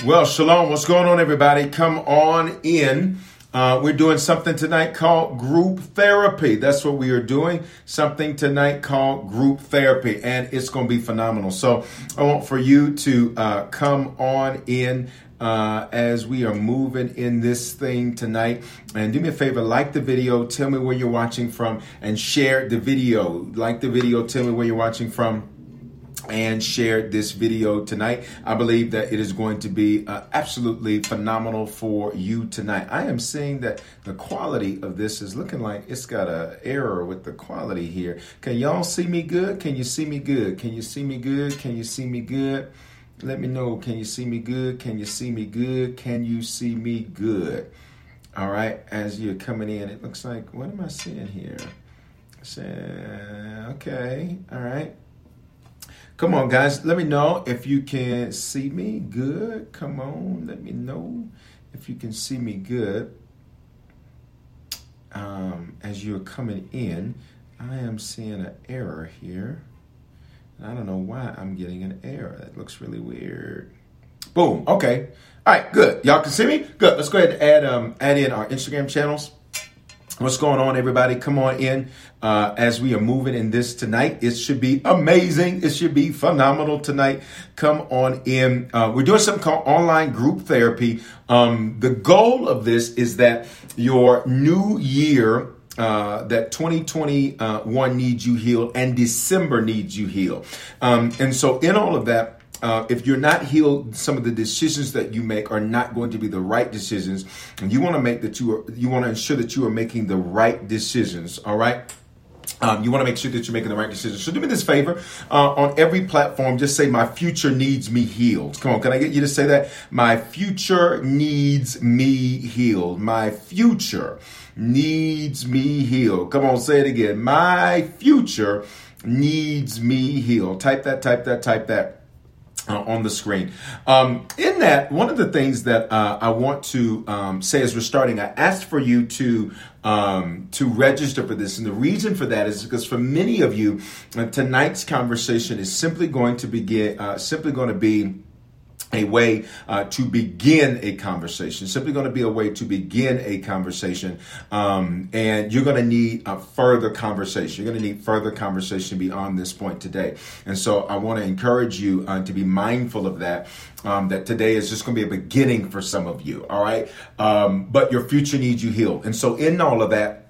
Well, shalom. What's going on, everybody? Come on in. Uh, we're doing something tonight called group therapy. That's what we are doing. Something tonight called group therapy, and it's going to be phenomenal. So I want for you to uh, come on in. Uh, as we are moving in this thing tonight. And do me a favor, like the video, tell me where you're watching from, and share the video. Like the video, tell me where you're watching from and share this video tonight. I believe that it is going to be uh, absolutely phenomenal for you tonight. I am seeing that the quality of this is looking like it's got an error with the quality here. Can y'all see me good? Can you see me good? Can you see me good? Can you see me good? Let me know. Can you see me good? Can you see me good? Can you see me good? All right, as you're coming in, it looks like, what am I seeing here? Say, okay, all right. Come on, guys. Let me know if you can see me good. Come on. Let me know if you can see me good. Um, as you're coming in, I am seeing an error here. I don't know why I'm getting an error. That looks really weird. Boom. Okay. All right. Good. Y'all can see me. Good. Let's go ahead and add um add in our Instagram channels. What's going on, everybody? Come on in uh, as we are moving in this tonight. It should be amazing. It should be phenomenal tonight. Come on in. Uh, we're doing something called online group therapy. Um, the goal of this is that your new year uh, that 2021 needs you healed and December needs you healed. Um, and so, in all of that, uh, if you're not healed, some of the decisions that you make are not going to be the right decisions, and you want to make that you are, you want to ensure that you are making the right decisions. All right. Um, you want to make sure that you're making the right decisions. So do me this favor. Uh, on every platform, just say, My future needs me healed. Come on, can I get you to say that? My future needs me healed. My future needs me healed. Come on, say it again. My future needs me healed. Type that, type that, type that. Uh, on the screen. Um, in that, one of the things that uh, I want to um, say as we're starting, I asked for you to um, to register for this, and the reason for that is because for many of you, uh, tonight's conversation is simply going to begin, uh, simply going to be a way uh, to begin a conversation. Simply going to be a way to begin a conversation, um, and you're going to need a further conversation. You're going to need further conversation beyond this point today. And so, I want to encourage you uh, to be mindful of that. Um, that today is just going to be a beginning for some of you. All right, um, but your future needs you healed. And so, in all of that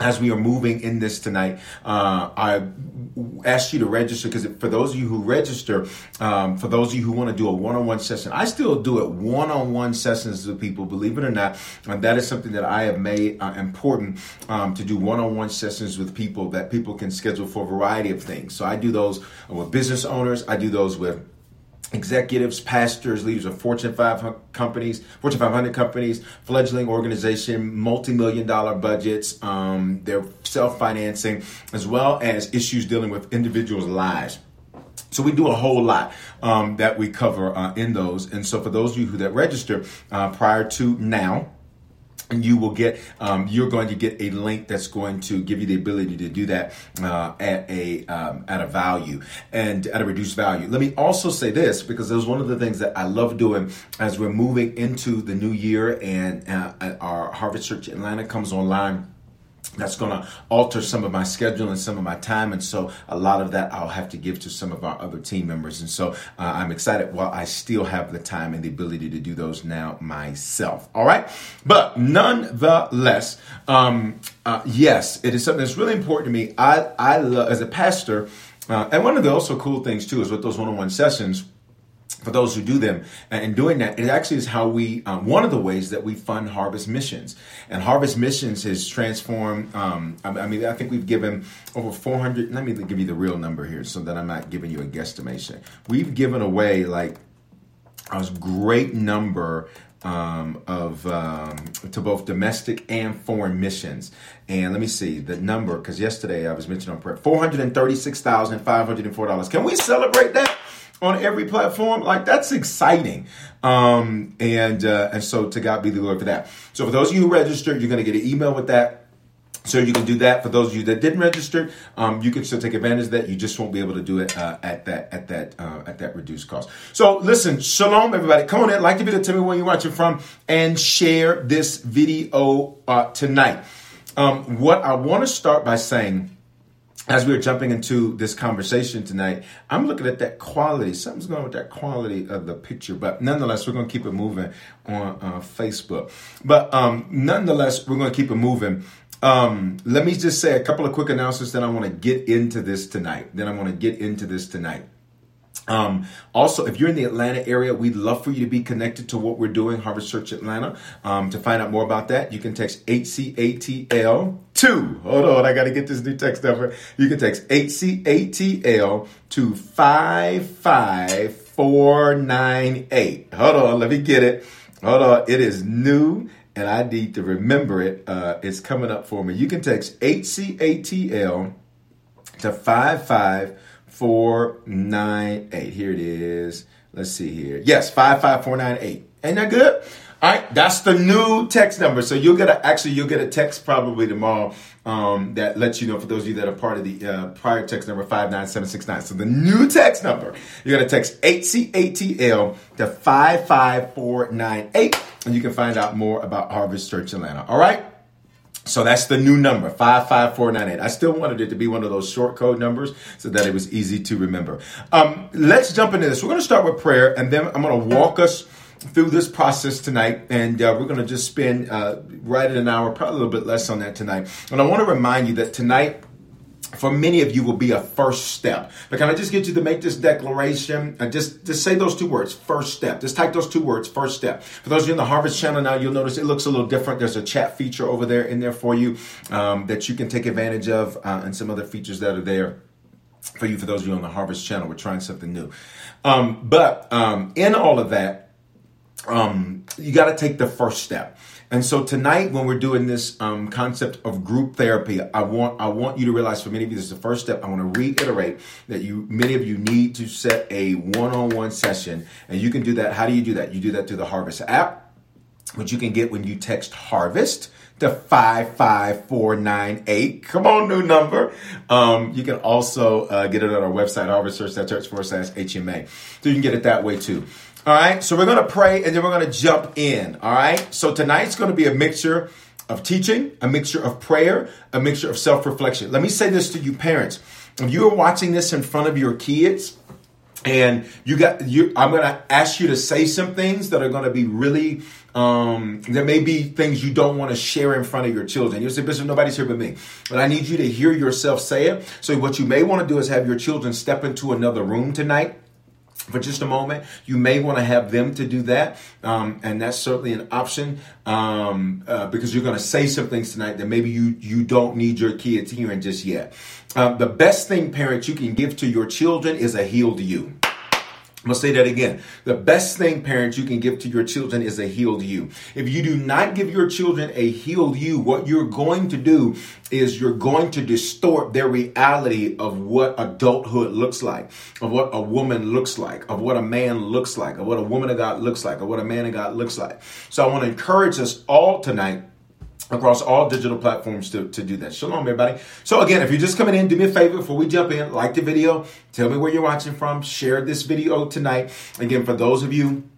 as we are moving in this tonight, uh, I ask you to register because for those of you who register, um, for those of you who want to do a one-on-one session, I still do it one-on-one sessions with people. Believe it or not, and that is something that I have made uh, important um, to do one-on-one sessions with people that people can schedule for a variety of things. So I do those with business owners. I do those with executives, pastors, leaders of Fortune 500 companies, Fortune 500 companies, fledgling organization, multi-million dollar budgets, um, they're self-financing, as well as issues dealing with individuals' lives. So we do a whole lot um, that we cover uh, in those. And so for those of you who that register uh, prior to now, and you will get um, you're going to get a link that's going to give you the ability to do that uh, at a um, at a value and at a reduced value. Let me also say this because it was one of the things that i love doing as we're moving into the new year and uh, our harvest church atlanta comes online that's going to alter some of my schedule and some of my time. And so a lot of that I'll have to give to some of our other team members. And so uh, I'm excited while I still have the time and the ability to do those now myself. All right. But nonetheless, um, uh, yes, it is something that's really important to me. I, I love, as a pastor, uh, and one of the also cool things too is with those one-on-one sessions, for those who do them. And doing that, it actually is how we, um, one of the ways that we fund Harvest Missions. And Harvest Missions has transformed, um, I, mean, I think we've given over 400, let me give you the real number here so that I'm not giving you a guesstimation. We've given away like a great number um, of um, to both domestic and foreign missions. And let me see the number because yesterday I was mentioning on prayer four hundred and thirty six thousand five hundred and four dollars. Can we celebrate that? On every platform. Like that's exciting. Um, and uh, and so to God be the glory for that. So for those of you who registered, you're going to get an email with that. So you can do that. For those of you that didn't register, um, you can still take advantage of that. You just won't be able to do it uh, at that at that uh, at that reduced cost. So listen, shalom, everybody. Come on in, like the video, tell me where you're watching from, and share this video uh, tonight. Um, what I want to start by saying as we are jumping into this conversation tonight, I'm looking at that quality. Something's going with that quality of the picture, but nonetheless, we're going to keep it moving on uh, Facebook. But um, nonetheless, we're going to keep it moving. Um, let me just say a couple of quick announcements. Then I want to get into this tonight. Then I want to get into this tonight. Um, also, if you're in the Atlanta area, we'd love for you to be connected to what we're doing, Harvest Church Atlanta. Um, to find out more about that, you can text HCATL two. Hold on, I got to get this new text number. You can text HCATL to five five four nine eight. Hold on, let me get it. Hold on, it is new and I need to remember it. Uh, it's coming up for me. You can text HCATL to five five Four nine eight. Here it is. Let's see here. Yes, 55498. Ain't that good? All right, that's the new text number. So you'll get a, actually you'll get a text probably tomorrow um, that lets you know for those of you that are part of the uh, prior text number five nine seven six nine. So the new text number you're gonna text eight C A T L to five five four nine eight, and you can find out more about Harvest Church Atlanta. All right. So that's the new number, 55498. I still wanted it to be one of those short code numbers so that it was easy to remember. Um, let's jump into this. We're going to start with prayer, and then I'm going to walk us through this process tonight, and uh, we're going to just spend uh, right at an hour, probably a little bit less on that tonight. And I want to remind you that tonight for many of you will be a first step. But can I just get you to make this declaration? And just, just say those two words, first step. Just type those two words, first step. For those of you in the Harvest channel now, you'll notice it looks a little different. There's a chat feature over there in there for you um, that you can take advantage of uh, and some other features that are there for you. For those of you on the Harvest channel, we're trying something new. Um, but um, in all of that, um, you got to take the first step. And so tonight, when we're doing this um, concept of group therapy, I want I want you to realize for many of you, this is the first step. I want to reiterate that you many of you need to set a one-on-one session, and you can do that. How do you do that? You do that through the Harvest app, which you can get when you text Harvest to 55498. Come on, new number. Um, you can also uh, get it on our website, harvestchurch.church forward slash HMA. So you can get it that way too. All right, so we're going to pray and then we're going to jump in. All right, so tonight's going to be a mixture of teaching, a mixture of prayer, a mixture of self reflection. Let me say this to you, parents. If you are watching this in front of your kids, and you got you i'm going to ask you to say some things that are going to be really um, there may be things you don't want to share in front of your children you say bishop nobody's here but me but i need you to hear yourself say it so what you may want to do is have your children step into another room tonight for just a moment. You may want to have them to do that, um, and that's certainly an option um, uh, because you're going to say some things tonight that maybe you you don't need your kids hearing just yet. Um, the best thing, parents, you can give to your children is a healed you. I'm gonna say that again. The best thing, parents, you can give to your children is a healed you. If you do not give your children a healed you, what you're going to do is you're going to distort their reality of what adulthood looks like, of what a woman looks like, of what a man looks like, of what a woman of God looks like, of what a man of God looks like. So I want to encourage us all tonight across all digital platforms to, to do that. Shalom, everybody. So again, if you're just coming in, do me a favor before we jump in, like the video, tell me where you're watching from, share this video tonight. Again, for those of you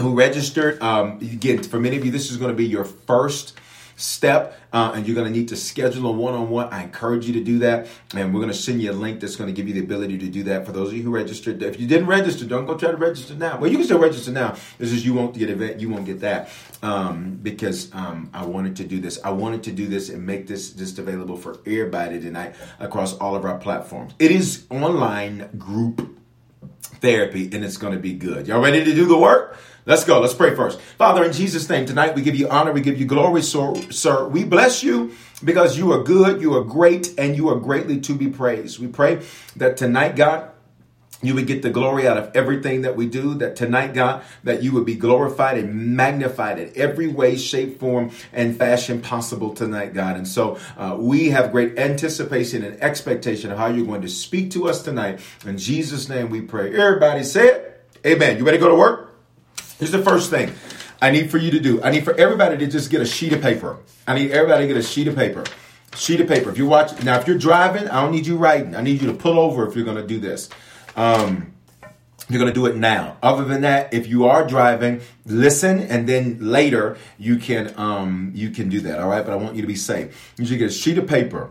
who registered, um, again, for many of you, this is going to be your first step, uh, and you're going to need to schedule a one-on-one. I encourage you to do that, and we're going to send you a link that's going to give you the ability to do that. For those of you who registered, if you didn't register, don't go try to register now. Well, you can still register now. This is you won't get event, you won't get that um, because um, I wanted to do this. I wanted to do this and make this just available for everybody tonight across all of our platforms. It is online group therapy, and it's going to be good. Y'all ready to do the work? Let's go. Let's pray first. Father, in Jesus' name, tonight we give you honor, we give you glory, sir. sir. We bless you because you are good, you are great, and you are greatly to be praised. We pray that tonight, God, you would get the glory out of everything that we do. That tonight, God, that you would be glorified and magnified in every way, shape, form, and fashion possible tonight, God. And so uh, we have great anticipation and expectation of how you're going to speak to us tonight. In Jesus' name we pray. Everybody say it. Amen. You ready to go to work? Here's the first thing I need for you to do. I need for everybody to just get a sheet of paper. I need everybody to get a sheet of paper. Sheet of paper. If you're watching now, if you're driving, I don't need you writing. I need you to pull over if you're going to do this. Um, you're going to do it now. Other than that, if you are driving, listen, and then later you can um, you can do that. All right, but I want you to be safe. You should get a sheet of paper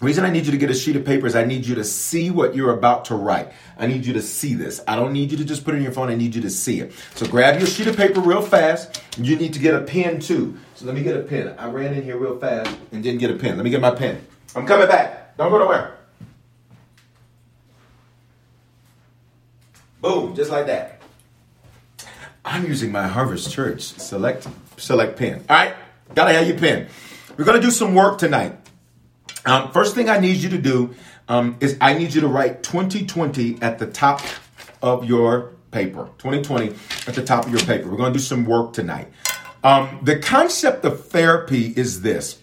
reason I need you to get a sheet of paper is I need you to see what you're about to write. I need you to see this. I don't need you to just put it in your phone. I need you to see it. So grab your sheet of paper real fast. You need to get a pen too. So let me get a pen. I ran in here real fast and didn't get a pen. Let me get my pen. I'm coming back. Don't go nowhere. Boom, just like that. I'm using my Harvest Church select select pen. All right, gotta have your pen. We're gonna do some work tonight. Um, first thing I need you to do um, is I need you to write 2020 at the top of your paper. 2020 at the top of your paper. We're going to do some work tonight. Um, the concept of therapy is this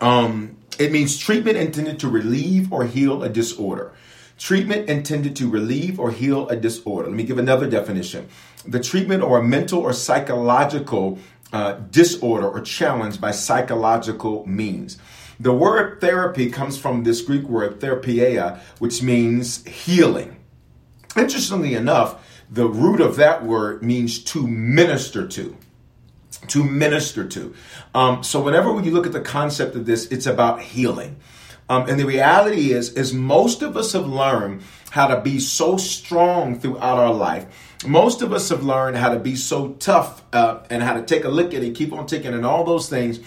um, it means treatment intended to relieve or heal a disorder. Treatment intended to relieve or heal a disorder. Let me give another definition. The treatment or a mental or psychological uh, disorder or challenge by psychological means. The word therapy comes from this Greek word therapia, which means healing. Interestingly enough, the root of that word means to minister to. To minister to. Um, so whenever you look at the concept of this, it's about healing. Um, and the reality is, is most of us have learned how to be so strong throughout our life. Most of us have learned how to be so tough uh, and how to take a look at it, keep on ticking, and all those things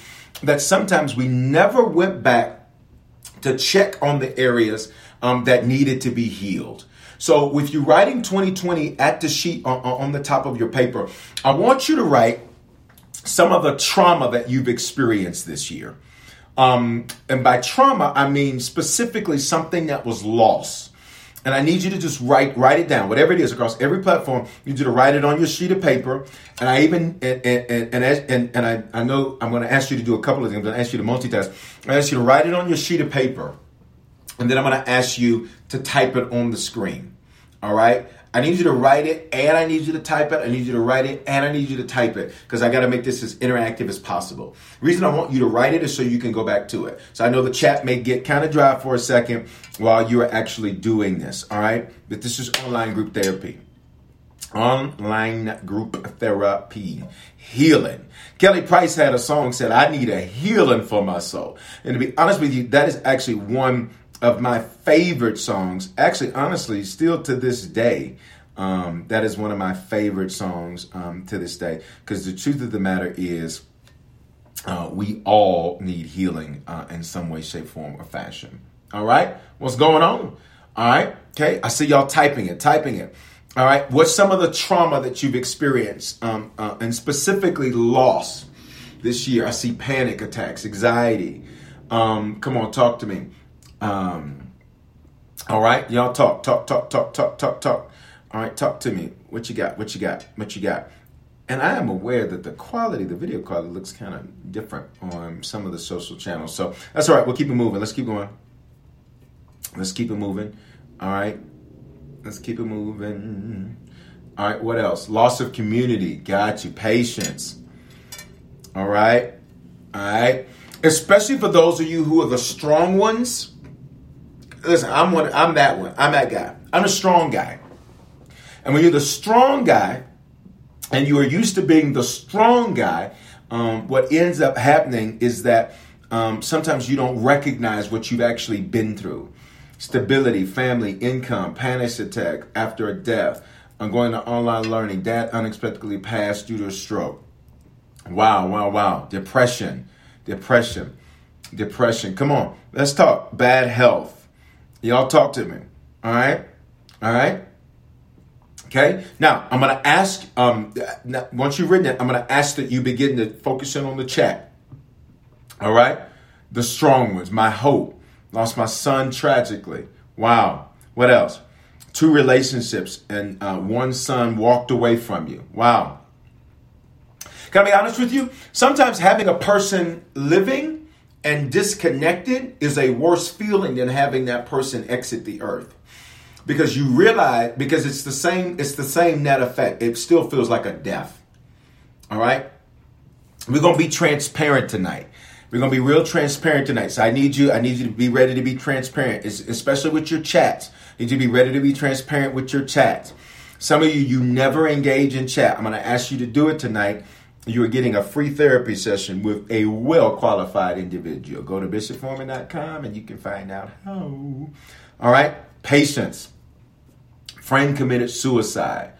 that sometimes we never went back to check on the areas um, that needed to be healed. So, with you writing 2020 at the sheet on, on the top of your paper, I want you to write some of the trauma that you've experienced this year. Um, and by trauma, I mean specifically something that was lost and I need you to just write write it down, whatever it is, across every platform. You need you to write it on your sheet of paper. And I even and and and and, and I, I know I'm going to ask you to do a couple of things. I'm going to ask you to multitask. I ask you to write it on your sheet of paper, and then I'm going to ask you to type it on the screen. All right. I need you to write it and I need you to type it. I need you to write it and I need you to type it because I got to make this as interactive as possible. Reason I want you to write it is so you can go back to it. So I know the chat may get kind of dry for a second while you are actually doing this. All right. But this is online group therapy. Online group therapy. Healing. Kelly Price had a song said, I need a healing for my soul. And to be honest with you, that is actually one of my favorite songs. Actually, honestly, still to this day, um, that is one of my favorite songs um, to this day. Because the truth of the matter is, uh, we all need healing uh, in some way, shape, form, or fashion. All right, what's going on? All right, okay. I see y'all typing it, typing it. All right, what's some of the trauma that you've experienced, um, uh, and specifically loss this year? I see panic attacks, anxiety. Um, come on, talk to me. Um, all right, y'all talk, talk, talk, talk, talk, talk, talk. All right, talk to me. What you got? What you got? What you got? And I am aware that the quality, the video quality, looks kind of different on some of the social channels. So that's all right. We'll keep it moving. Let's keep going. Let's keep it moving. All right. Let's keep it moving. All right. What else? Loss of community. Got you. Patience. All right. All right. Especially for those of you who are the strong ones listen, I'm one, I'm that one. I'm that guy. I'm a strong guy. And when you're the strong guy, and you are used to being the strong guy, um, what ends up happening is that um, sometimes you don't recognize what you've actually been through. Stability, family, income, panic attack after a death, I'm going to online learning, dad unexpectedly passed due to a stroke. Wow, wow, wow. Depression, depression, depression. Come on, let's talk. Bad health. Y'all talk to me. All right, all right. Okay. Now I'm gonna ask. Um, once you've written it, I'm gonna ask that you begin to focus in on the chat. All right. The strong ones. My hope. Lost my son tragically. Wow. What else? Two relationships and uh, one son walked away from you. Wow. Can I be honest with you? Sometimes having a person living and disconnected is a worse feeling than having that person exit the earth. Because you realize because it's the same it's the same net effect. It still feels like a death. All right? We're going to be transparent tonight. We're gonna be real transparent tonight. So I need you. I need you to be ready to be transparent, especially with your chats. You need to be ready to be transparent with your chats. Some of you, you never engage in chat. I'm gonna ask you to do it tonight you are getting a free therapy session with a well qualified individual. Go to bishopforeman.com and you can find out how. All right, patience. Friend committed suicide.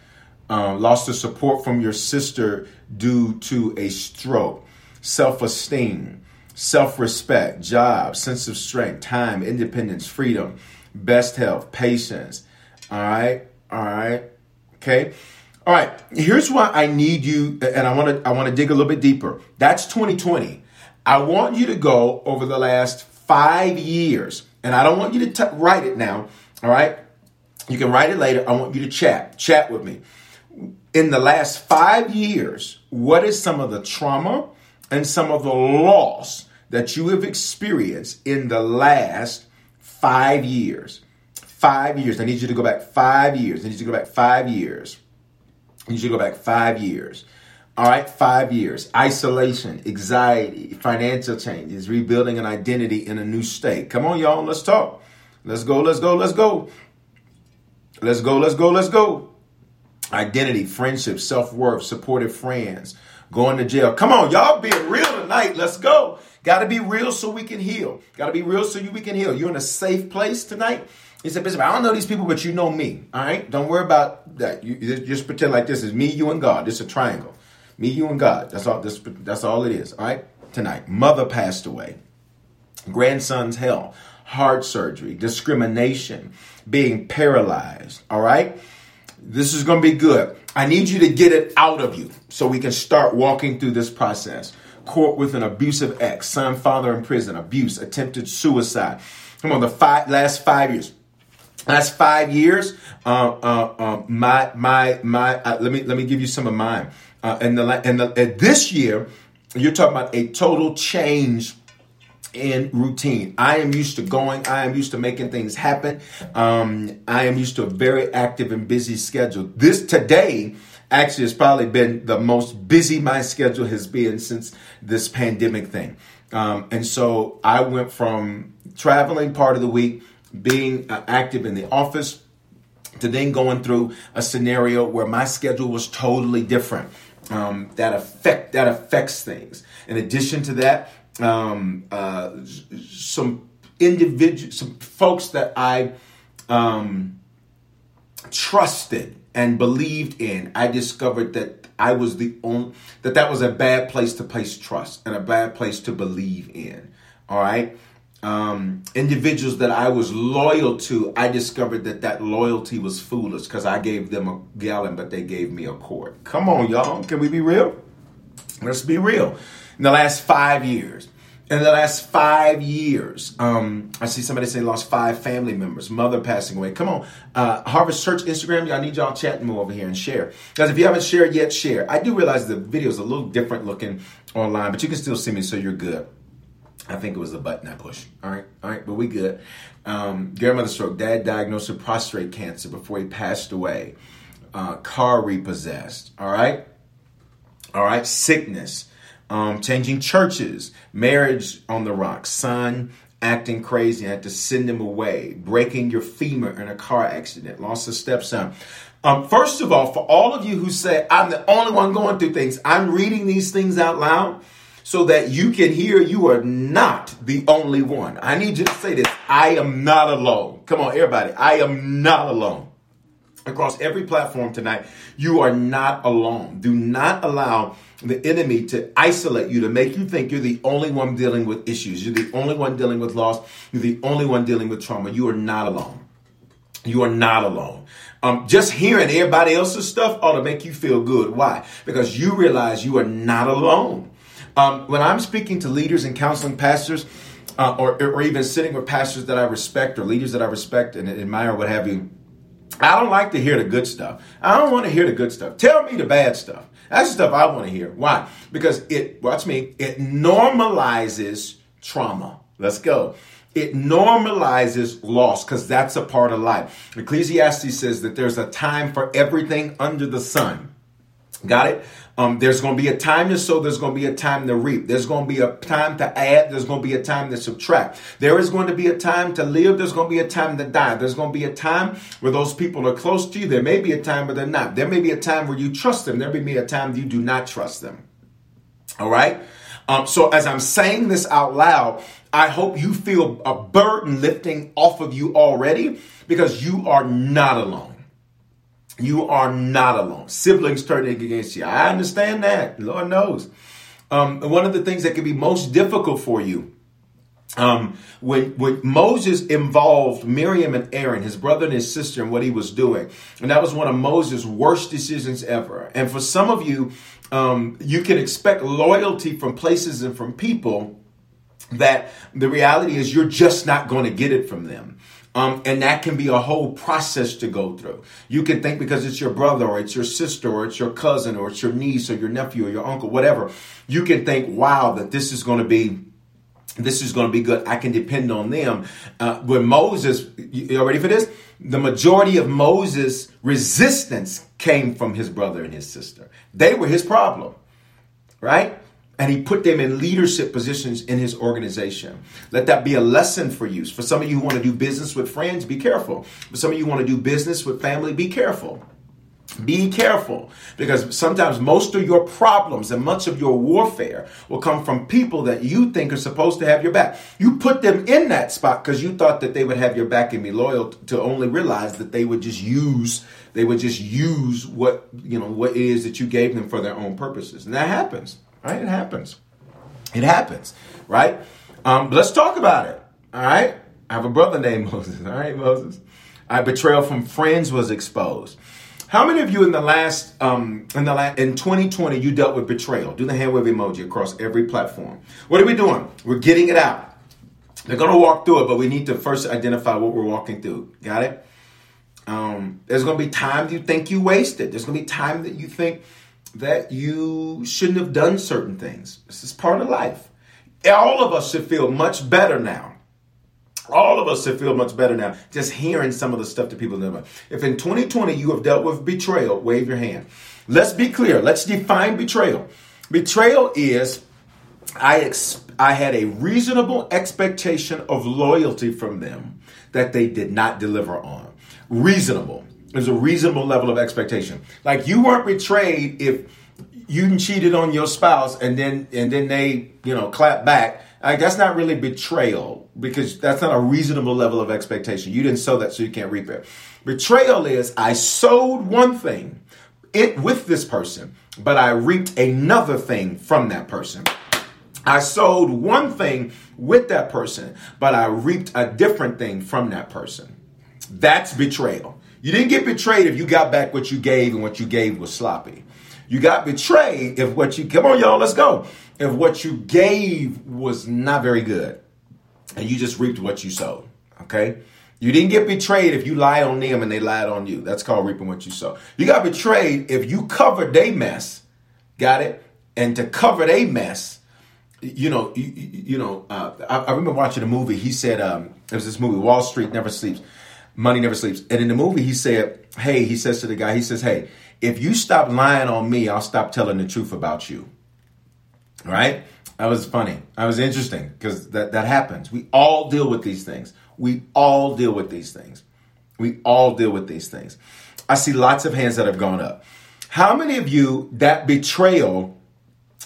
Um, lost the support from your sister due to a stroke. Self esteem, self respect, job, sense of strength, time, independence, freedom, best health, patience. All right, all right, okay. All right, here's why I need you, and I want to I want to dig a little bit deeper. That's 2020. I want you to go over the last five years, and I don't want you to t- write it now. All right, you can write it later. I want you to chat, chat with me. In the last five years, what is some of the trauma and some of the loss that you have experienced in the last five years? Five years. I need you to go back five years. I need you to go back five years. You should go back five years. All right, five years. Isolation, anxiety, financial changes, rebuilding an identity in a new state. Come on, y'all, let's talk. Let's go, let's go, let's go. Let's go, let's go, let's go. Identity, friendship, self worth, supportive friends, going to jail. Come on, y'all being real tonight. Let's go. Got to be real so we can heal. Got to be real so we can heal. You're in a safe place tonight. He said, Bishop, I don't know these people, but you know me. All right? Don't worry about that. You just pretend like this is me, you, and God. This is a triangle. Me, you, and God. That's all this that's all it is. All right? Tonight. Mother passed away. Grandson's hell. Heart surgery, discrimination, being paralyzed. All right? This is gonna be good. I need you to get it out of you so we can start walking through this process. Court with an abusive ex, son, father in prison, abuse, attempted suicide. Come on, the five, last five years last five years, uh, uh, uh, my my my. Uh, let me let me give you some of mine. Uh, and the and the this year, you're talking about a total change in routine. I am used to going. I am used to making things happen. Um, I am used to a very active and busy schedule. This today actually has probably been the most busy my schedule has been since this pandemic thing. Um, and so I went from traveling part of the week being uh, active in the office to then going through a scenario where my schedule was totally different. Um, that affect that affects things. In addition to that, um, uh, some individual, some folks that I um, trusted and believed in, I discovered that I was the only that that was a bad place to place trust and a bad place to believe in. All right um, individuals that I was loyal to, I discovered that that loyalty was foolish because I gave them a gallon, but they gave me a quart. Come on, y'all. Can we be real? Let's be real. In the last five years, in the last five years, um, I see somebody say lost five family members, mother passing away. Come on, uh, Harvest Church Instagram, y'all need y'all chatting more over here and share. Guys, if you haven't shared yet, share. I do realize the video is a little different looking online, but you can still see me, so you're good. I think it was the button I pushed. All right, all right, but we good. Um, grandmother stroke, dad diagnosed with prostate cancer before he passed away. Uh, car repossessed. All right, all right, sickness, um, changing churches, marriage on the rocks, son acting crazy, I had to send him away, breaking your femur in a car accident, lost a stepson. Um, first of all, for all of you who say, I'm the only one going through things, I'm reading these things out loud so that you can hear you are not the only one. I need you to say this I am not alone. Come on, everybody. I am not alone. Across every platform tonight, you are not alone. Do not allow the enemy to isolate you, to make you think you're the only one dealing with issues. You're the only one dealing with loss. You're the only one dealing with trauma. You are not alone. You are not alone. Um, just hearing everybody else's stuff ought to make you feel good. Why? Because you realize you are not alone. Um, when I'm speaking to leaders and counseling pastors, uh, or, or even sitting with pastors that I respect or leaders that I respect and admire, what have you, I don't like to hear the good stuff. I don't want to hear the good stuff. Tell me the bad stuff. That's the stuff I want to hear. Why? Because it, watch me, it normalizes trauma. Let's go. It normalizes loss because that's a part of life. Ecclesiastes says that there's a time for everything under the sun. Got it? Um, there's going to be a time to sow. There's going to be a time to reap. There's going to be a time to add. There's going to be a time to subtract. There is going to be a time to live. There's going to be a time to die. There's going to be a time where those people are close to you. There may be a time where they're not. There may be a time where you trust them. There may be a time you do not trust them. All right. Um, so as I'm saying this out loud, I hope you feel a burden lifting off of you already because you are not alone. You are not alone. Siblings turning against you. I understand that. Lord knows. Um, one of the things that can be most difficult for you um, when when Moses involved Miriam and Aaron, his brother and his sister, in what he was doing, and that was one of Moses' worst decisions ever. And for some of you, um, you can expect loyalty from places and from people that the reality is you're just not going to get it from them. Um, and that can be a whole process to go through. You can think because it's your brother or it's your sister or it's your cousin or it's your niece or your nephew or your uncle, whatever, you can think, wow, that this is going to be this is going to be good. I can depend on them. Uh, Moses, you ready for this? The majority of Moses' resistance came from his brother and his sister. They were his problem, right? And he put them in leadership positions in his organization. Let that be a lesson for you. For some of you who want to do business with friends, be careful. For some of you who want to do business with family, be careful. Be careful because sometimes most of your problems and much of your warfare will come from people that you think are supposed to have your back. You put them in that spot because you thought that they would have your back and be loyal to only realize that they would just use they would just use what you know what it is that you gave them for their own purposes. And that happens. Right? It happens. It happens. Right? Um, let's talk about it. All right? I have a brother named Moses. All right, Moses. All right, betrayal from friends was exposed. How many of you in the last um, in the last in 2020 you dealt with betrayal? Do the hand wave emoji across every platform. What are we doing? We're getting it out. They're gonna walk through it, but we need to first identify what we're walking through. Got it? Um, there's gonna be time you think you wasted. There's gonna be time that you think that you shouldn't have done certain things. This is part of life. All of us should feel much better now. All of us should feel much better now just hearing some of the stuff that people know. About. If in 2020 you have dealt with betrayal, wave your hand. Let's be clear. Let's define betrayal. Betrayal is I ex- I had a reasonable expectation of loyalty from them that they did not deliver on. Reasonable. There's a reasonable level of expectation. Like you weren't betrayed if you cheated on your spouse and then and then they you know clap back. Like that's not really betrayal because that's not a reasonable level of expectation. You didn't sow that, so you can't reap it. Betrayal is I sowed one thing it with this person, but I reaped another thing from that person. I sowed one thing with that person, but I reaped a different thing from that person. That's betrayal. You didn't get betrayed if you got back what you gave and what you gave was sloppy. You got betrayed if what you, come on, y'all, let's go. If what you gave was not very good and you just reaped what you sowed. Okay? You didn't get betrayed if you lied on them and they lied on you. That's called reaping what you sow. You got betrayed if you covered their mess. Got it? And to cover their mess, you know, you, you know, uh, I, I, remember watching a movie. He said, um, it was this movie, Wall Street Never Sleeps. Money never sleeps. And in the movie, he said, Hey, he says to the guy, he says, Hey, if you stop lying on me, I'll stop telling the truth about you. Right? That was funny. That was interesting because that, that happens. We all deal with these things. We all deal with these things. We all deal with these things. I see lots of hands that have gone up. How many of you that betrayal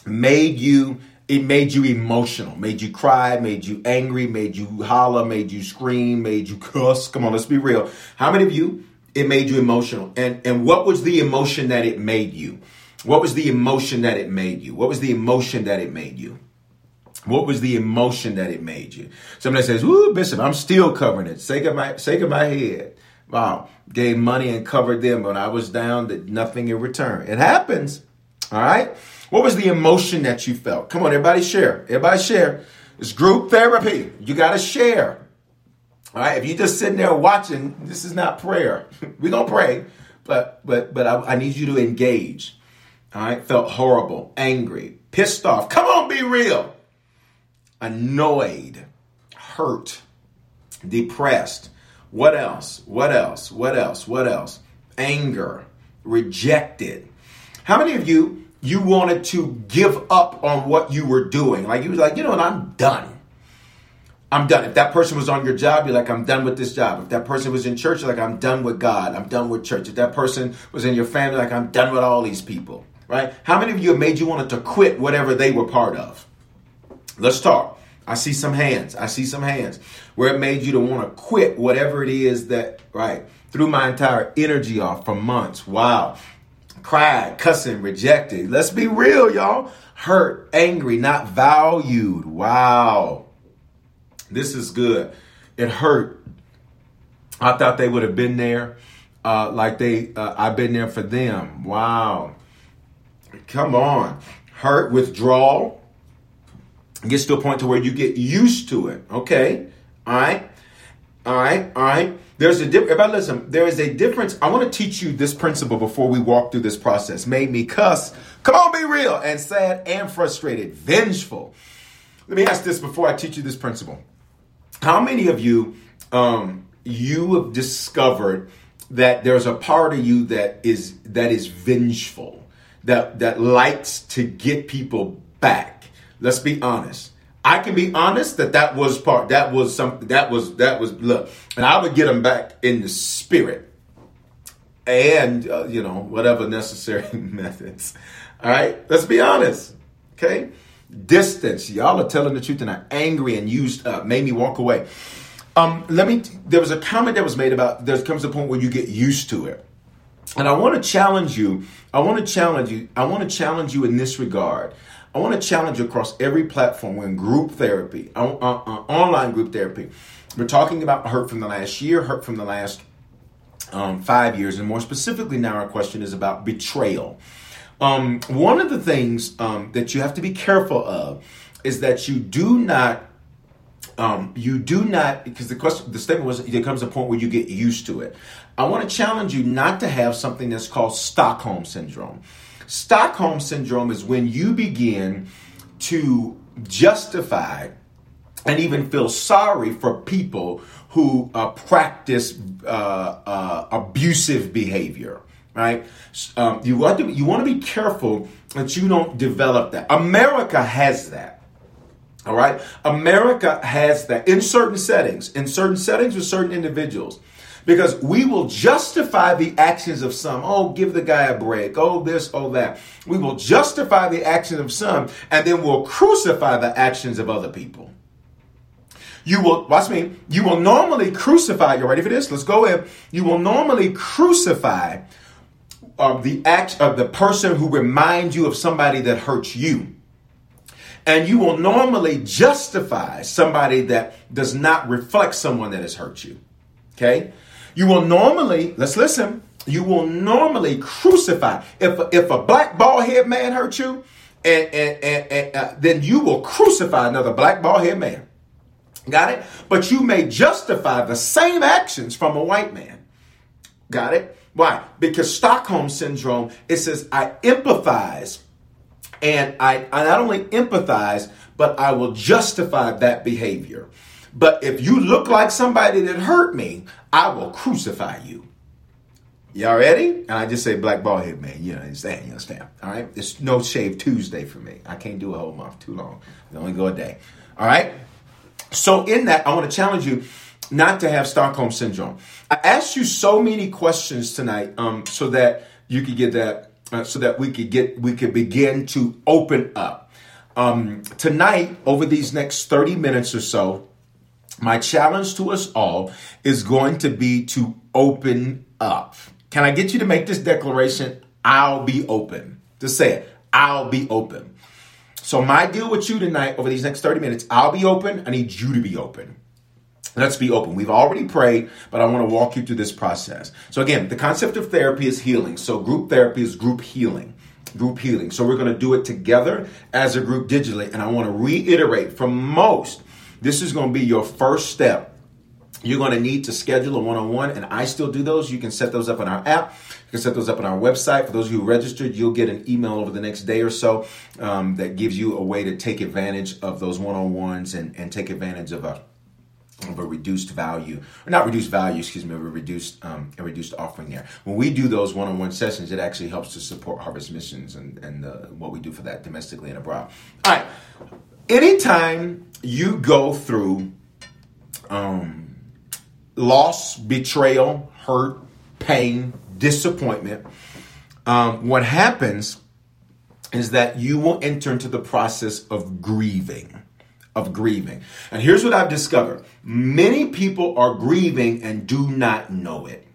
made you it made you emotional, made you cry, made you angry, made you holler, made you scream, made you cuss. Come on, let's be real. How many of you it made you emotional? And and what was the emotion that it made you? What was the emotion that it made you? What was the emotion that it made you? What was the emotion that it made you? Somebody says, "Ooh, Bishop, I'm still covering it. Sake of my sake of my head." Wow, gave money and covered them, but I was down. That nothing in return. It happens. All right. What was the emotion that you felt? Come on, everybody share. Everybody share. It's group therapy. You got to share. All right. If you're just sitting there watching, this is not prayer. We're gonna pray, but but but I, I need you to engage. All right. Felt horrible, angry, pissed off. Come on, be real. Annoyed, hurt, depressed. What else? What else? What else? What else? Anger, rejected. How many of you you wanted to give up on what you were doing. Like you was like, you know what, I'm done. I'm done. If that person was on your job, you're like, I'm done with this job. If that person was in church, you're like, I'm done with God. I'm done with church. If that person was in your family, like, I'm done with all these people. Right? How many of you have made you wanted to quit whatever they were part of? Let's talk. I see some hands. I see some hands where it made you to want to quit whatever it is that, right? Threw my entire energy off for months. Wow cried, cussing, rejected. Let's be real, y'all. Hurt, angry, not valued. Wow. This is good. It hurt. I thought they would have been there uh, like they uh, I've been there for them. Wow. Come on. Hurt, withdrawal. Gets to a point to where you get used to it. Okay. All right. All right. All right. There's a difference. Everybody listen, there is a difference. I want to teach you this principle before we walk through this process. Made me cuss. Come on, be real. And sad and frustrated. Vengeful. Let me ask this before I teach you this principle. How many of you, um, you have discovered that there's a part of you that is that is vengeful, that that likes to get people back. Let's be honest. I can be honest that that was part, that was something, that was, that was, look, and I would get them back in the spirit and, uh, you know, whatever necessary methods. All right. Let's be honest. Okay. Distance. Y'all are telling the truth and are angry and used up, made me walk away. Um, let me, there was a comment that was made about there comes a point where you get used to it. And I want to challenge you. I want to challenge you. I want to challenge you in this regard. I want to challenge you across every platform. We're in group therapy, uh, uh, online group therapy. We're talking about hurt from the last year, hurt from the last um, five years, and more specifically, now our question is about betrayal. Um, one of the things um, that you have to be careful of is that you do not um, you do not because the question the statement was there comes a point where you get used to it i want to challenge you not to have something that's called stockholm syndrome Stockholm syndrome is when you begin to justify and even feel sorry for people who uh, practice uh, uh, abusive behavior. Right? Um, you want to you want to be careful that you don't develop that. America has that. All right, America has that in certain settings, in certain settings with certain individuals. Because we will justify the actions of some. Oh, give the guy a break. Oh, this, oh, that. We will justify the actions of some, and then we'll crucify the actions of other people. You will, watch me, you will normally crucify, you ready for this? Let's go in. You will normally crucify uh, the act of the person who reminds you of somebody that hurts you. And you will normally justify somebody that does not reflect someone that has hurt you. Okay? You will normally, let's listen, you will normally crucify. If, if a black bald head man hurt you, and, and, and, and uh, then you will crucify another black bald head man. Got it? But you may justify the same actions from a white man. Got it? Why? Because Stockholm syndrome, it says, I empathize and I, I not only empathize, but I will justify that behavior. But if you look like somebody that hurt me, I will crucify you. Y'all ready? And I just say black ball head man. You understand? You understand? All right. It's no shave Tuesday for me. I can't do a whole month too long. I only go a day. All right. So in that, I want to challenge you. not to have Stockholm syndrome. I asked you so many questions tonight, um, so that you could get that, uh, so that we could get, we could begin to open up. Um, tonight, over these next 30 minutes or so, my challenge to us all is going to be to open up. Can I get you to make this declaration? I'll be open. Just say it. I'll be open. So, my deal with you tonight over these next 30 minutes, I'll be open. I need you to be open. Let's be open. We've already prayed, but I want to walk you through this process. So, again, the concept of therapy is healing. So, group therapy is group healing. Group healing. So, we're going to do it together as a group digitally. And I want to reiterate for most, this is going to be your first step. You're going to need to schedule a one-on-one and i still do those. You can set those up on our app. You can set those up on our website. For those of you who registered you'll get an email over the next day or so um, that gives you a way to take advantage of those one-on-ones and, and take advantage of a of a reduced value, or not reduced value, excuse me, of a reduced um, a reduced offering there. When we do those one-on-one sessions, it actually helps to support Harvest Missions and and what we do for that domestically and abroad. All right, anytime you go through um, loss, betrayal, hurt, pain, disappointment, um, what happens is that you will enter into the process of grieving. Of grieving. And here's what I've discovered many people are grieving and do not know it.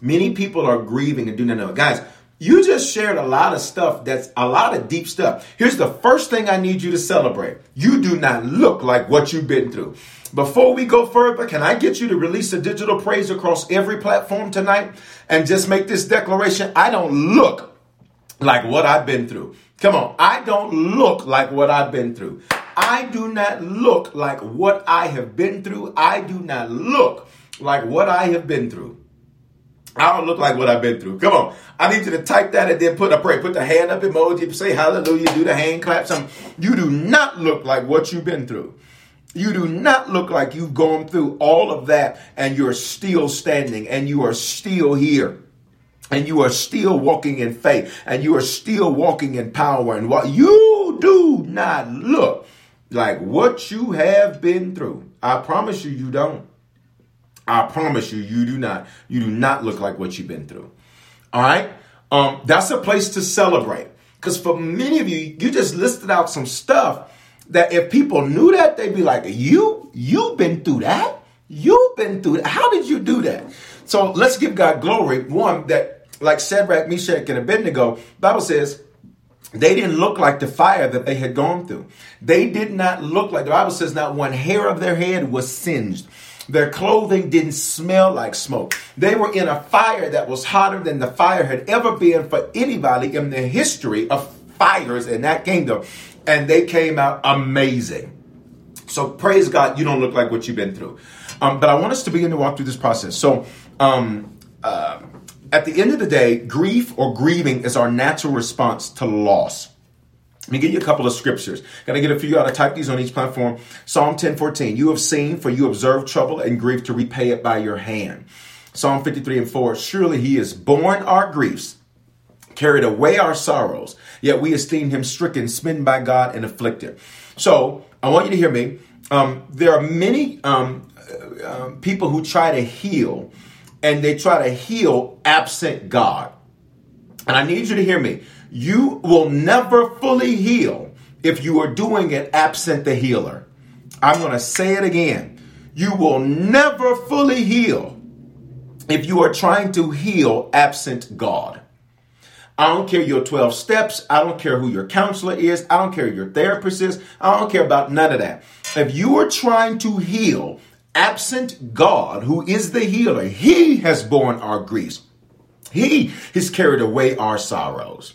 Many people are grieving and do not know it. Guys, you just shared a lot of stuff that's a lot of deep stuff. Here's the first thing I need you to celebrate. You do not look like what you've been through. Before we go further, can I get you to release a digital praise across every platform tonight and just make this declaration? I don't look like what I've been through. Come on. I don't look like what I've been through. I do not look like what I have been through. I do not look like what I have been through. I don't look like what I've been through. Come on. I need you to type that and then put a pray. Put the hand up emoji, say hallelujah, do the hand clap, something. You do not look like what you've been through. You do not look like you've gone through all of that and you're still standing and you are still here and you are still walking in faith and you are still walking in power and what you do not look like what you have been through. I promise you, you don't. I promise you, you do not. You do not look like what you've been through. All right. Um, that's a place to celebrate. Because for many of you, you just listed out some stuff that if people knew that, they'd be like, "You, you've been through that. You've been through that. How did you do that?" So let's give God glory. One that, like Shadrach, Meshach, and Abednego, Bible says they didn't look like the fire that they had gone through. They did not look like the Bible says not one hair of their head was singed. Their clothing didn't smell like smoke. They were in a fire that was hotter than the fire had ever been for anybody in the history of fires in that kingdom. And they came out amazing. So praise God, you don't look like what you've been through. Um, but I want us to begin to walk through this process. So, um, uh, at the end of the day, grief or grieving is our natural response to loss. Let me give you a couple of scriptures. Got to get a few out to type these on each platform. Psalm 10 14. You have seen, for you observe trouble and grief to repay it by your hand. Psalm 53 and 4. Surely he has borne our griefs, carried away our sorrows, yet we esteem him stricken, smitten by God, and afflicted. So I want you to hear me. Um, there are many um, uh, um, people who try to heal, and they try to heal absent God. And I need you to hear me. You will never fully heal if you are doing it absent the healer. I'm going to say it again. You will never fully heal if you are trying to heal absent God. I don't care your 12 steps. I don't care who your counselor is. I don't care your therapist is. I don't care about none of that. If you are trying to heal absent God, who is the healer, He has borne our griefs. He has carried away our sorrows.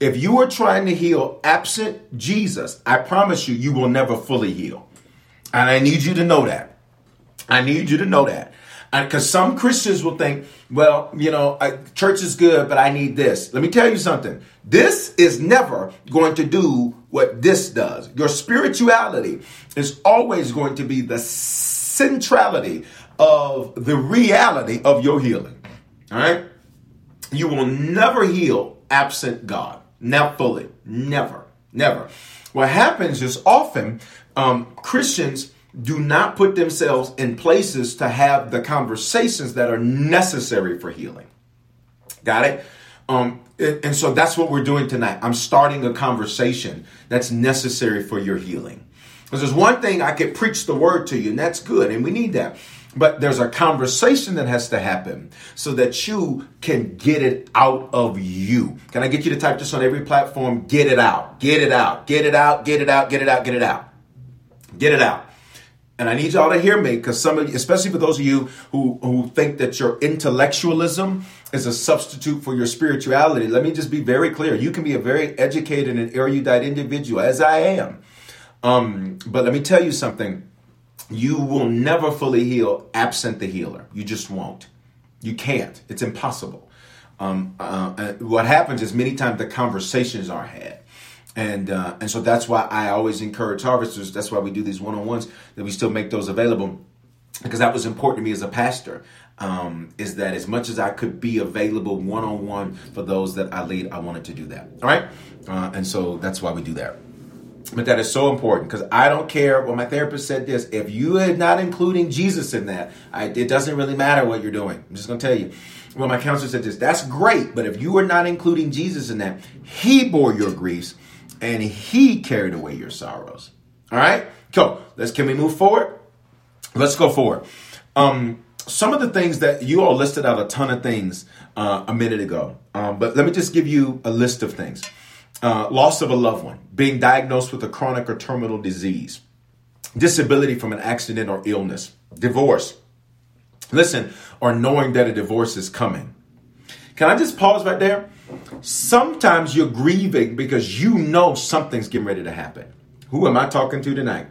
If you are trying to heal absent Jesus, I promise you, you will never fully heal. And I need you to know that. I need you to know that. Because some Christians will think, well, you know, I, church is good, but I need this. Let me tell you something. This is never going to do what this does. Your spirituality is always going to be the centrality of the reality of your healing. All right? You will never heal absent God. Not fully. Never. Never. What happens is often um, Christians do not put themselves in places to have the conversations that are necessary for healing. Got it? Um, and so that's what we're doing tonight. I'm starting a conversation that's necessary for your healing. Because there's one thing I could preach the word to you, and that's good, and we need that. But there's a conversation that has to happen so that you can get it out of you. Can I get you to type this on every platform? Get it out, get it out, get it out, get it out, get it out, get it out. Get it out. And I need y'all to hear me because some of you, especially for those of you who, who think that your intellectualism is a substitute for your spirituality, let me just be very clear. You can be a very educated and erudite individual, as I am. Um, but let me tell you something. You will never fully heal absent the healer. You just won't. You can't. It's impossible. Um, uh, what happens is many times the conversations are had and uh, and so that's why I always encourage harvesters. That's why we do these one on ones that we still make those available because that was important to me as a pastor. Um, is that as much as I could be available one on one for those that I lead, I wanted to do that. All right, uh, and so that's why we do that. But that is so important because I don't care. Well, my therapist said this: if you are not including Jesus in that, I, it doesn't really matter what you're doing. I'm just going to tell you. Well, my counselor said this: that's great, but if you are not including Jesus in that, He bore your griefs and he carried away your sorrows. All right, cool. Let's can we move forward? Let's go forward. Um, some of the things that you all listed out a ton of things uh, a minute ago, um, but let me just give you a list of things: uh, loss of a loved one, being diagnosed with a chronic or terminal disease, disability from an accident or illness, divorce. Listen, or knowing that a divorce is coming. Can I just pause right there? Sometimes you're grieving because you know something's getting ready to happen. Who am I talking to tonight?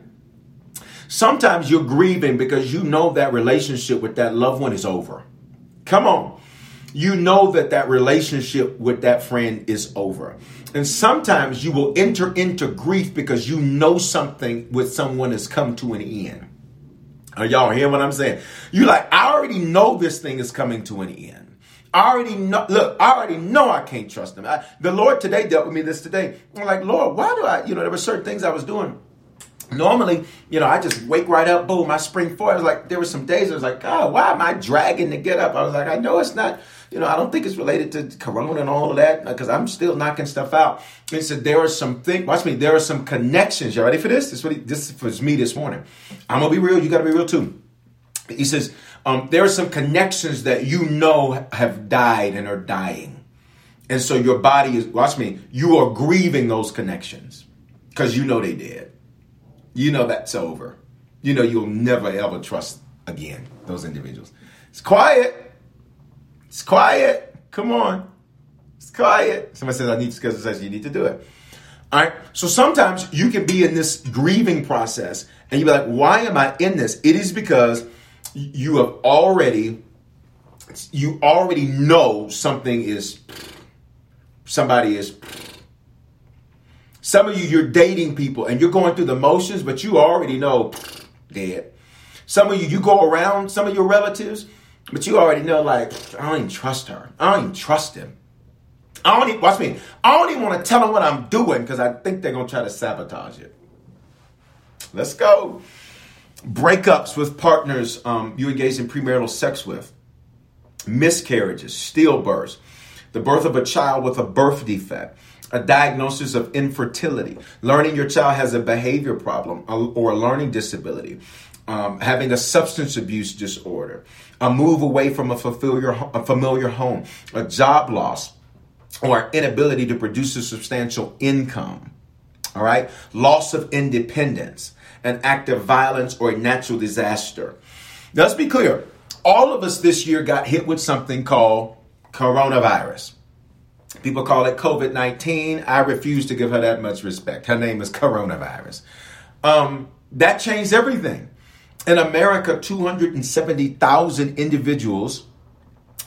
Sometimes you're grieving because you know that relationship with that loved one is over. Come on. You know that that relationship with that friend is over. And sometimes you will enter into grief because you know something with someone has come to an end. Are y'all hearing what I'm saying? You're like, I already know this thing is coming to an end. I already know. Look, I already know I can't trust them. I, the Lord today dealt with me this today. I'm like, Lord, why do I? You know, there were certain things I was doing. Normally, you know, I just wake right up, boom, I spring forward. I was like, there were some days I was like, God, why am I dragging to get up? I was like, I know it's not, you know, I don't think it's related to Corona and all of that because I'm still knocking stuff out. He said there are some things. Watch me. There are some connections. You ready for this? This is what he, this was me this morning. I'm gonna be real. You got to be real too. He says um, there are some connections that you know have died and are dying. And so your body is, watch me, you are grieving those connections because you know they did. You know that's over. You know you'll never ever trust again those individuals. It's quiet. It's quiet. Come on. It's quiet. Somebody says, I need to schedule session. You need to do it. All right. So sometimes you can be in this grieving process and you be like, why am I in this? It is because you have already you already know something is somebody is some of you you're dating people and you're going through the motions but you already know dead some of you you go around some of your relatives but you already know like i don't even trust her. I don't even trust him. I don't even watch me. I don't even want to tell them what i'm doing because i think they're going to try to sabotage it. Let's go. Breakups with partners um, you engage in premarital sex with, miscarriages, stillbirths, the birth of a child with a birth defect, a diagnosis of infertility, learning your child has a behavior problem or a learning disability, um, having a substance abuse disorder, a move away from a familiar, a familiar home, a job loss, or inability to produce a substantial income. All right, loss of independence, an act of violence, or a natural disaster. Let's be clear. All of us this year got hit with something called coronavirus. People call it COVID 19. I refuse to give her that much respect. Her name is coronavirus. Um, that changed everything. In America, 270,000 individuals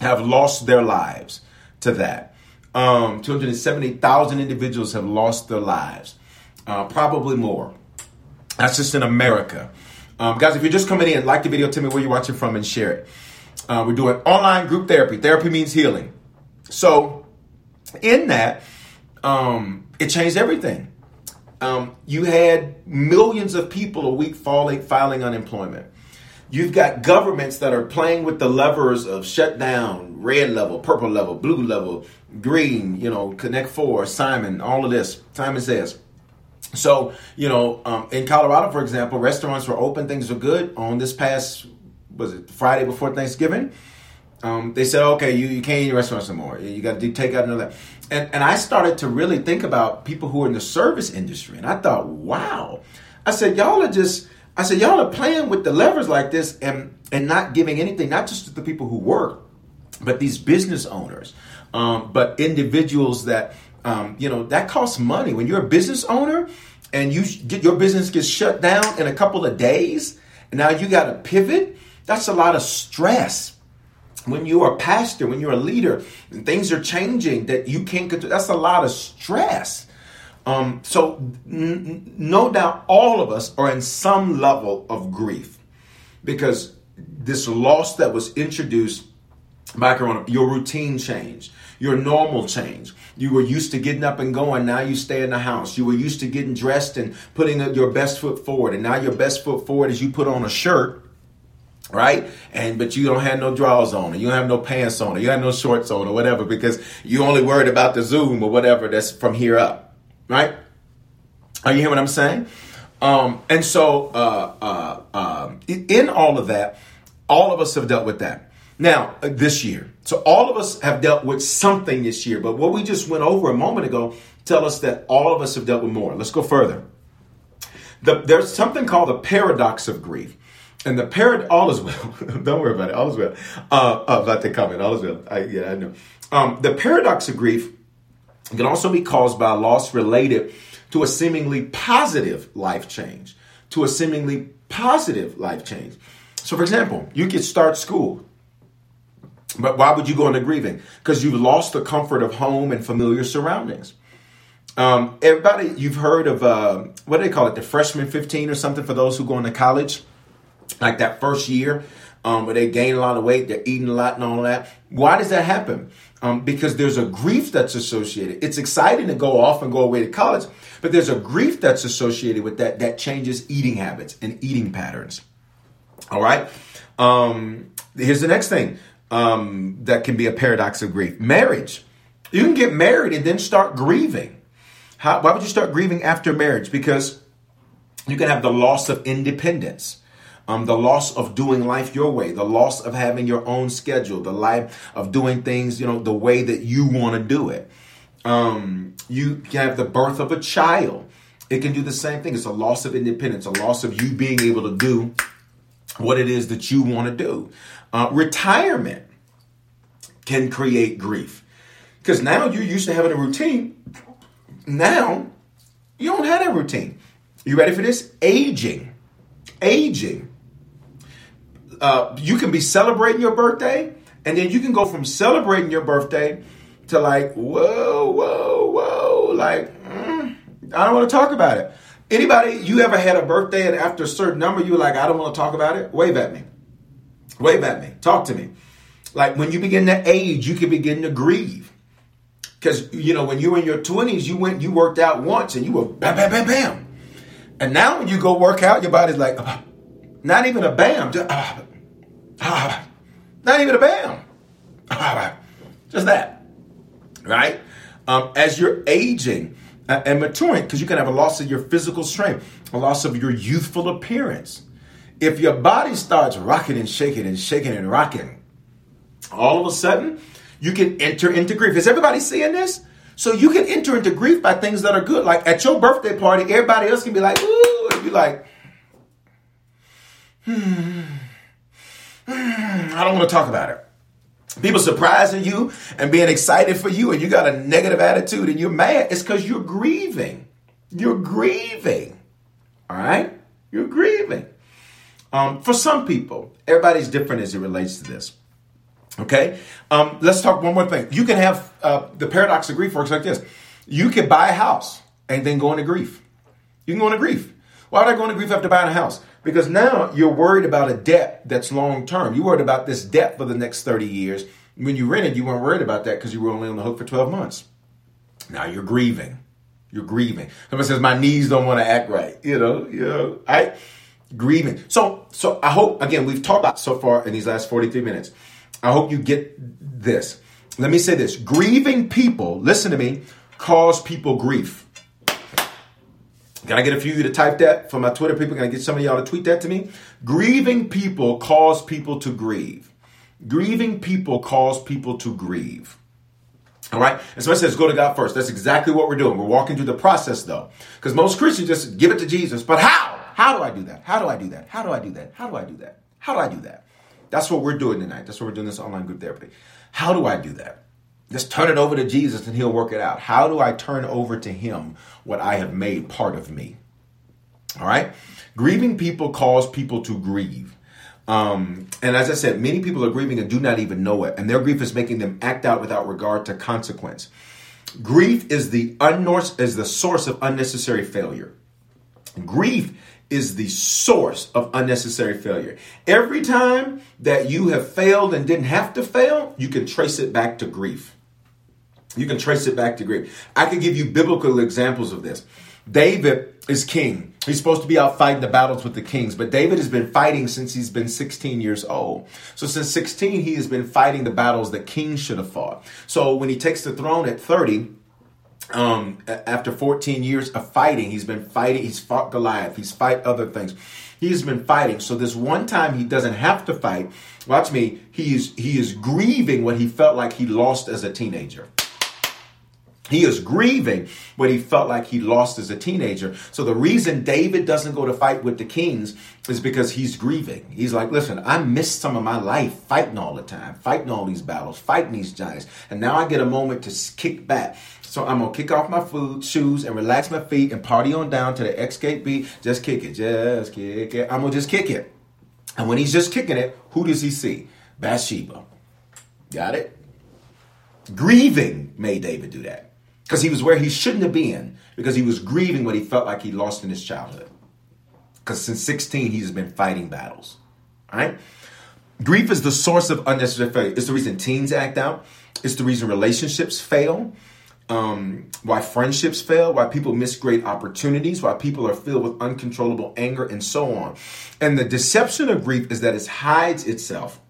have lost their lives to that. Um, 270,000 individuals have lost their lives, uh, probably more. That's just in America. Um, guys, if you're just coming in, like the video, tell me where you're watching from, and share it. Uh, we're doing online group therapy. Therapy means healing. So, in that, um, it changed everything. Um, you had millions of people a week filing, filing unemployment. You've got governments that are playing with the levers of shutdown, red level, purple level, blue level, green, you know, Connect Four, Simon, all of this. Simon says. So, you know, um, in Colorado, for example, restaurants were open, things were good. On this past, was it Friday before Thanksgiving? Um, they said, okay, you, you can't eat in restaurants anymore. You got to do take out another. And, and I started to really think about people who are in the service industry. And I thought, wow. I said, y'all are just, I said, y'all are playing with the levers like this and, and not giving anything, not just to the people who work, but these business owners, um, but individuals that, um, you know, that costs money. When you're a business owner and you get your business gets shut down in a couple of days, and now you got to pivot, that's a lot of stress when you're a pastor, when you're a leader, and things are changing that you can't control, that's a lot of stress. Um, so, n- no doubt all of us are in some level of grief because this loss that was introduced by Corona, your routine changed, your normal change. You were used to getting up and going, now you stay in the house. You were used to getting dressed and putting your best foot forward, and now your best foot forward is you put on a shirt right? And but you don't have no drawers on, or you don't have no pants on, or you have no shorts on, or whatever, because you only worried about the Zoom or whatever that's from here up, right? Are you hearing what I'm saying? Um, and so, uh, uh, uh, in all of that, all of us have dealt with that. Now, uh, this year, so all of us have dealt with something this year, but what we just went over a moment ago tell us that all of us have dealt with more. Let's go further. The, there's something called the paradox of grief. And the parrot, all is well. Don't worry about it. All is well. Uh, uh, about to comment. All is well. I, yeah, I know. Um, the paradox of grief can also be caused by a loss related to a seemingly positive life change. To a seemingly positive life change. So, for example, you could start school. But why would you go into grieving? Because you've lost the comfort of home and familiar surroundings. Um, everybody, you've heard of uh, what do they call it? The freshman 15 or something for those who go into college like that first year um, where they gain a lot of weight, they're eating a lot and all that. Why does that happen? Um, because there's a grief that's associated. It's exciting to go off and go away to college, but there's a grief that's associated with that that changes eating habits and eating patterns. All right. Um, here's the next thing um, that can be a paradox of grief: marriage. You can get married and then start grieving. How, why would you start grieving after marriage? Because you can have the loss of independence um, the loss of doing life your way, the loss of having your own schedule, the life of doing things, you know, the way that you want to do it. Um, you have the birth of a child. It can do the same thing. It's a loss of independence, a loss of you being able to do what it is that you want to do. Uh, retirement can create grief because now you're used to having a routine. Now you don't have that routine. You ready for this? Aging. Aging uh, you can be celebrating your birthday, and then you can go from celebrating your birthday to like, whoa, whoa, whoa, like, mm, I don't want to talk about it. Anybody, you ever had a birthday and after a certain number, you're like, I don't want to talk about it? Wave at me. Wave at me. Talk to me. Like when you begin to age, you can begin to grieve. Because, you know, when you were in your 20s, you went, you worked out once and you were bam, bam, bam, bam. And now when you go work out, your body's like, not even a bam. Just, ah, ah, not even a bam. Ah, just that. Right? Um, as you're aging uh, and maturing, because you can have a loss of your physical strength, a loss of your youthful appearance. If your body starts rocking and shaking and shaking and rocking, all of a sudden you can enter into grief. Is everybody seeing this? So you can enter into grief by things that are good. Like at your birthday party, everybody else can be like, ooh, and be like, hmm, I don't want to talk about it. People surprising you and being excited for you, and you got a negative attitude and you're mad, it's because you're grieving. You're grieving. All right? You're grieving. Um, for some people, everybody's different as it relates to this. Okay? Um, let's talk one more thing. You can have uh, the paradox of grief works like this you can buy a house and then go into grief. You can go into grief. Why would I go into grief after buying a house? Because now you're worried about a debt that's long term. You're worried about this debt for the next 30 years. When you rented, you weren't worried about that because you were only on the hook for 12 months. Now you're grieving. You're grieving. Somebody says, my knees don't want to act right. You know, you know, I grieving. So, so I hope, again, we've talked about so far in these last 43 minutes. I hope you get this. Let me say this. Grieving people, listen to me, cause people grief. Can I get a few of you to type that for my Twitter people? Can I get some of y'all to tweet that to me? Grieving people cause people to grieve. Grieving people cause people to grieve. All right? And so it says, go to God first. That's exactly what we're doing. We're walking through the process though. Because most Christians just give it to Jesus. But how? How do I do that? How do I do that? How do I do that? How do I do that? How do I do that? That's what we're doing tonight. That's what we're doing this online group therapy. How do I do that? Just turn it over to Jesus and he'll work it out. How do I turn over to him what I have made part of me? All right? Grieving people cause people to grieve. Um, and as I said, many people are grieving and do not even know it. And their grief is making them act out without regard to consequence. Grief is the unnor- is the source of unnecessary failure. Grief is the source of unnecessary failure. Every time that you have failed and didn't have to fail, you can trace it back to grief. You can trace it back to grief. I could give you biblical examples of this. David is king. He's supposed to be out fighting the battles with the kings, but David has been fighting since he's been 16 years old. So since 16, he has been fighting the battles that kings should have fought. So when he takes the throne at 30, um, after 14 years of fighting, he's been fighting. He's fought Goliath. He's fight other things. He's been fighting. So this one time he doesn't have to fight. Watch me. He is he is grieving what he felt like he lost as a teenager. He is grieving what he felt like he lost as a teenager. So the reason David doesn't go to fight with the kings is because he's grieving. He's like, listen, I missed some of my life fighting all the time, fighting all these battles, fighting these giants. And now I get a moment to kick back. So I'm gonna kick off my food, shoes, and relax my feet and party on down to the Escape beat. Just kick it, just kick it. I'm gonna just kick it. And when he's just kicking it, who does he see? Bathsheba. Got it? Grieving made David do that because he was where he shouldn't have been because he was grieving what he felt like he lost in his childhood. Because since 16, he's been fighting battles. All right? Grief is the source of unnecessary failure. It's the reason teens act out. It's the reason relationships fail. Um, why friendships fail, why people miss great opportunities, why people are filled with uncontrollable anger, and so on. And the deception of grief is that it hides itself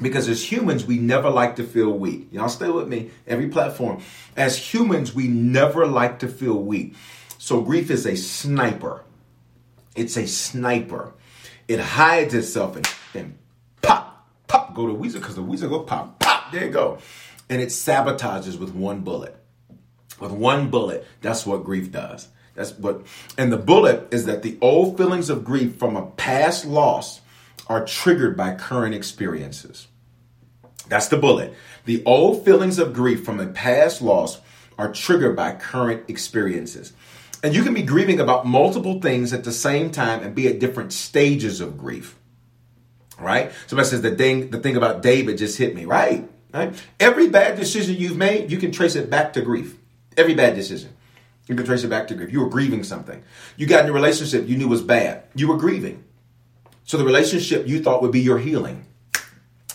because as humans, we never like to feel weak. Y'all stay with me, every platform. As humans, we never like to feel weak. So grief is a sniper. It's a sniper. It hides itself and, and pop, pop, go to Weezer because the Weezer go pop, pop, there you go. And it sabotages with one bullet. With one bullet, that's what grief does. That's what, and the bullet is that the old feelings of grief from a past loss are triggered by current experiences. That's the bullet. The old feelings of grief from a past loss are triggered by current experiences. And you can be grieving about multiple things at the same time and be at different stages of grief. Right? Somebody says the thing the thing about David just hit me. Right? Right? Every bad decision you've made, you can trace it back to grief. Every bad decision. You can trace it back to grief. You were grieving something. You got in a relationship you knew was bad. You were grieving. So the relationship you thought would be your healing.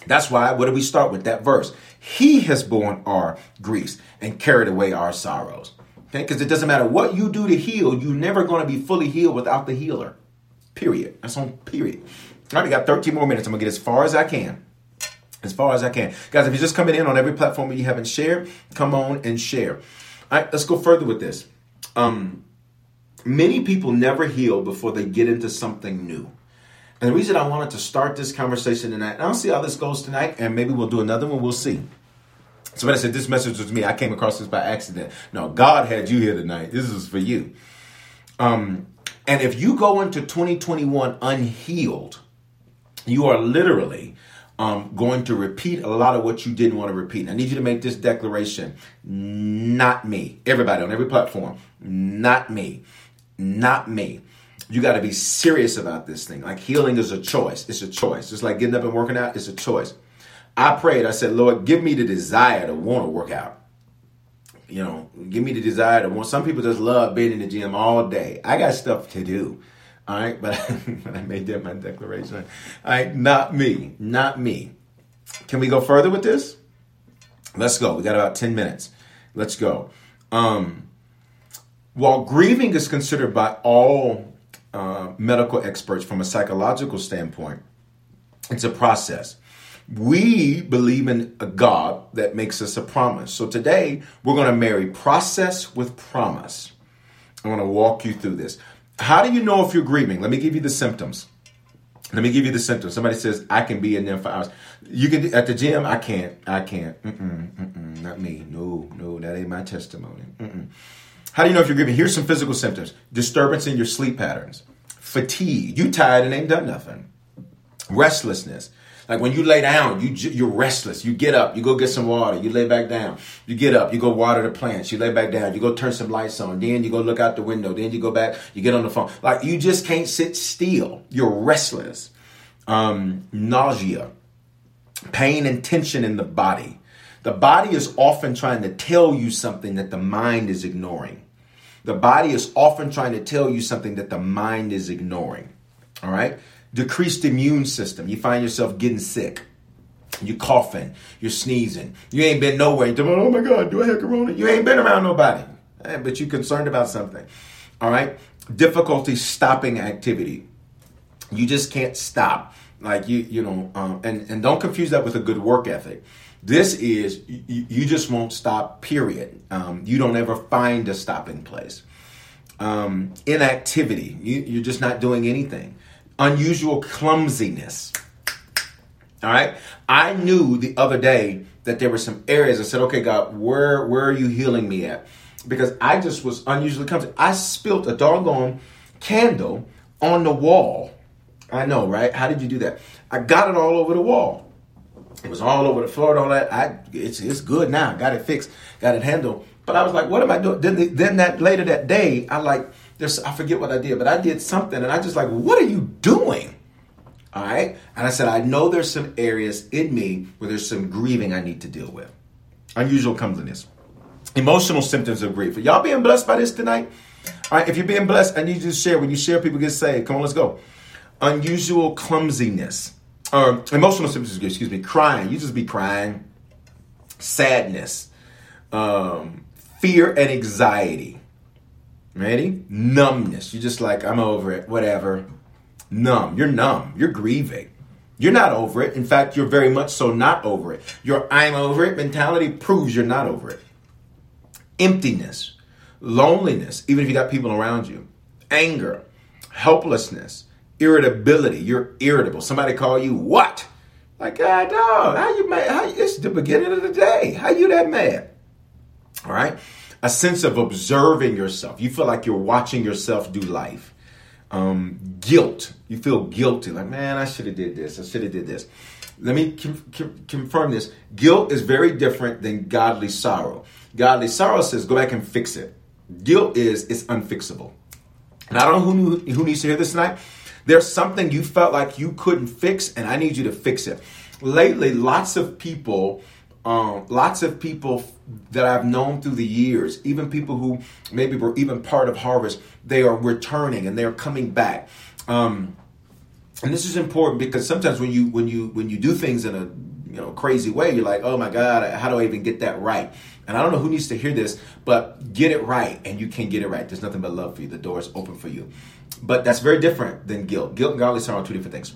That's why, what do we start with? That verse. He has borne our griefs and carried away our sorrows. Okay? Because it doesn't matter what you do to heal, you're never going to be fully healed without the healer. Period. That's on period. All right, we got 13 more minutes. I'm going to get as far as I can. As far as I can. Guys, if you're just coming in on every platform you haven't shared, come on and share. All right, let's go further with this. Um, many people never heal before they get into something new. And the reason I wanted to start this conversation tonight, and I'll see how this goes tonight, and maybe we'll do another one, we'll see. So when I said this message was me, I came across this by accident. No, God had you here tonight. This is for you. Um, and if you go into 2021 unhealed, you are literally um, going to repeat a lot of what you didn't want to repeat. I need you to make this declaration. Not me. Everybody on every platform. Not me. Not me you got to be serious about this thing. Like healing is a choice. It's a choice. Just like getting up and working out, it's a choice. I prayed. I said, Lord, give me the desire to want to work out. You know, give me the desire to want. Some people just love being in the gym all day. I got stuff to do. All right, but I made that my declaration. All right, not me, not me. Can we go further with this? Let's go. We got about ten minutes. Let's go. Um, while grieving is considered by all uh, medical experts from a psychological standpoint, it's a process. We believe in a God that makes us a promise. So today, we're going to marry process with promise. I want to walk you through this. How do you know if you're grieving? Let me give you the symptoms. Let me give you the symptoms. Somebody says, I can be in there for hours. You can, at the gym, I can't. I can't. Mm-mm, mm-mm, not me. No, no, that ain't my testimony. Mm-mm. How do you know if you're grieving? Here's some physical symptoms disturbance in your sleep patterns, fatigue. You tired and ain't done nothing, restlessness. Like when you lay down, you you're restless. You get up, you go get some water, you lay back down. You get up, you go water the plants, you lay back down, you go turn some lights on, then you go look out the window, then you go back, you get on the phone. Like you just can't sit still. You're restless. Um, nausea, pain and tension in the body. The body is often trying to tell you something that the mind is ignoring. The body is often trying to tell you something that the mind is ignoring. All right? Decreased immune system. You find yourself getting sick. You're coughing. You're sneezing. You ain't been nowhere. You're oh my God, do I have corona? You ain't been around nobody. Eh, but you're concerned about something. All right? Difficulty stopping activity. You just can't stop. Like you, you know, um, and, and don't confuse that with a good work ethic. This is you, you just won't stop. Period. Um, you don't ever find a stopping place. Um, inactivity. You, you're just not doing anything. Unusual clumsiness. All right. I knew the other day that there were some areas. I said, "Okay, God, where where are you healing me at?" Because I just was unusually clumsy. I spilt a doggone candle on the wall. I know, right? How did you do that? I got it all over the wall. It was all over the floor and all that. I it's it's good now. Got it fixed. Got it handled. But I was like, what am I doing? Then, then that later that day, I like there's I forget what I did, but I did something, and I just like, what are you doing? All right. And I said, I know there's some areas in me where there's some grieving I need to deal with. Unusual comeliness. Emotional symptoms of grief. Are y'all being blessed by this tonight? All right. If you're being blessed, I need you to share. When you share, people get saved. Come on, let's go. Unusual clumsiness or emotional symptoms, excuse me, crying. You just be crying, sadness, um, fear and anxiety. Ready? Numbness. You're just like, I'm over it, whatever. Numb. You're numb. You're grieving. You're not over it. In fact, you're very much so not over it. Your I'm over it mentality proves you're not over it. Emptiness, loneliness, even if you got people around you, anger, helplessness, irritability. You're irritable. Somebody call you what? Like, God, dog, how you mad? How, it's the beginning of the day. How you that mad? All right. A sense of observing yourself. You feel like you're watching yourself do life. Um, guilt. You feel guilty. Like, man, I should have did this. I should have did this. Let me com- com- confirm this. Guilt is very different than godly sorrow. Godly sorrow says, go back and fix it. Guilt is, it's unfixable. And I don't know who, who needs to hear this tonight. There's something you felt like you couldn't fix, and I need you to fix it. Lately, lots of people, um, lots of people that I've known through the years, even people who maybe were even part of Harvest, they are returning and they're coming back. Um, and this is important because sometimes when you when you when you do things in a you know crazy way, you're like, oh my God, how do I even get that right? And I don't know who needs to hear this, but get it right, and you can get it right. There's nothing but love for you. The door is open for you. But that's very different than guilt. Guilt and godly sorrow are two different things.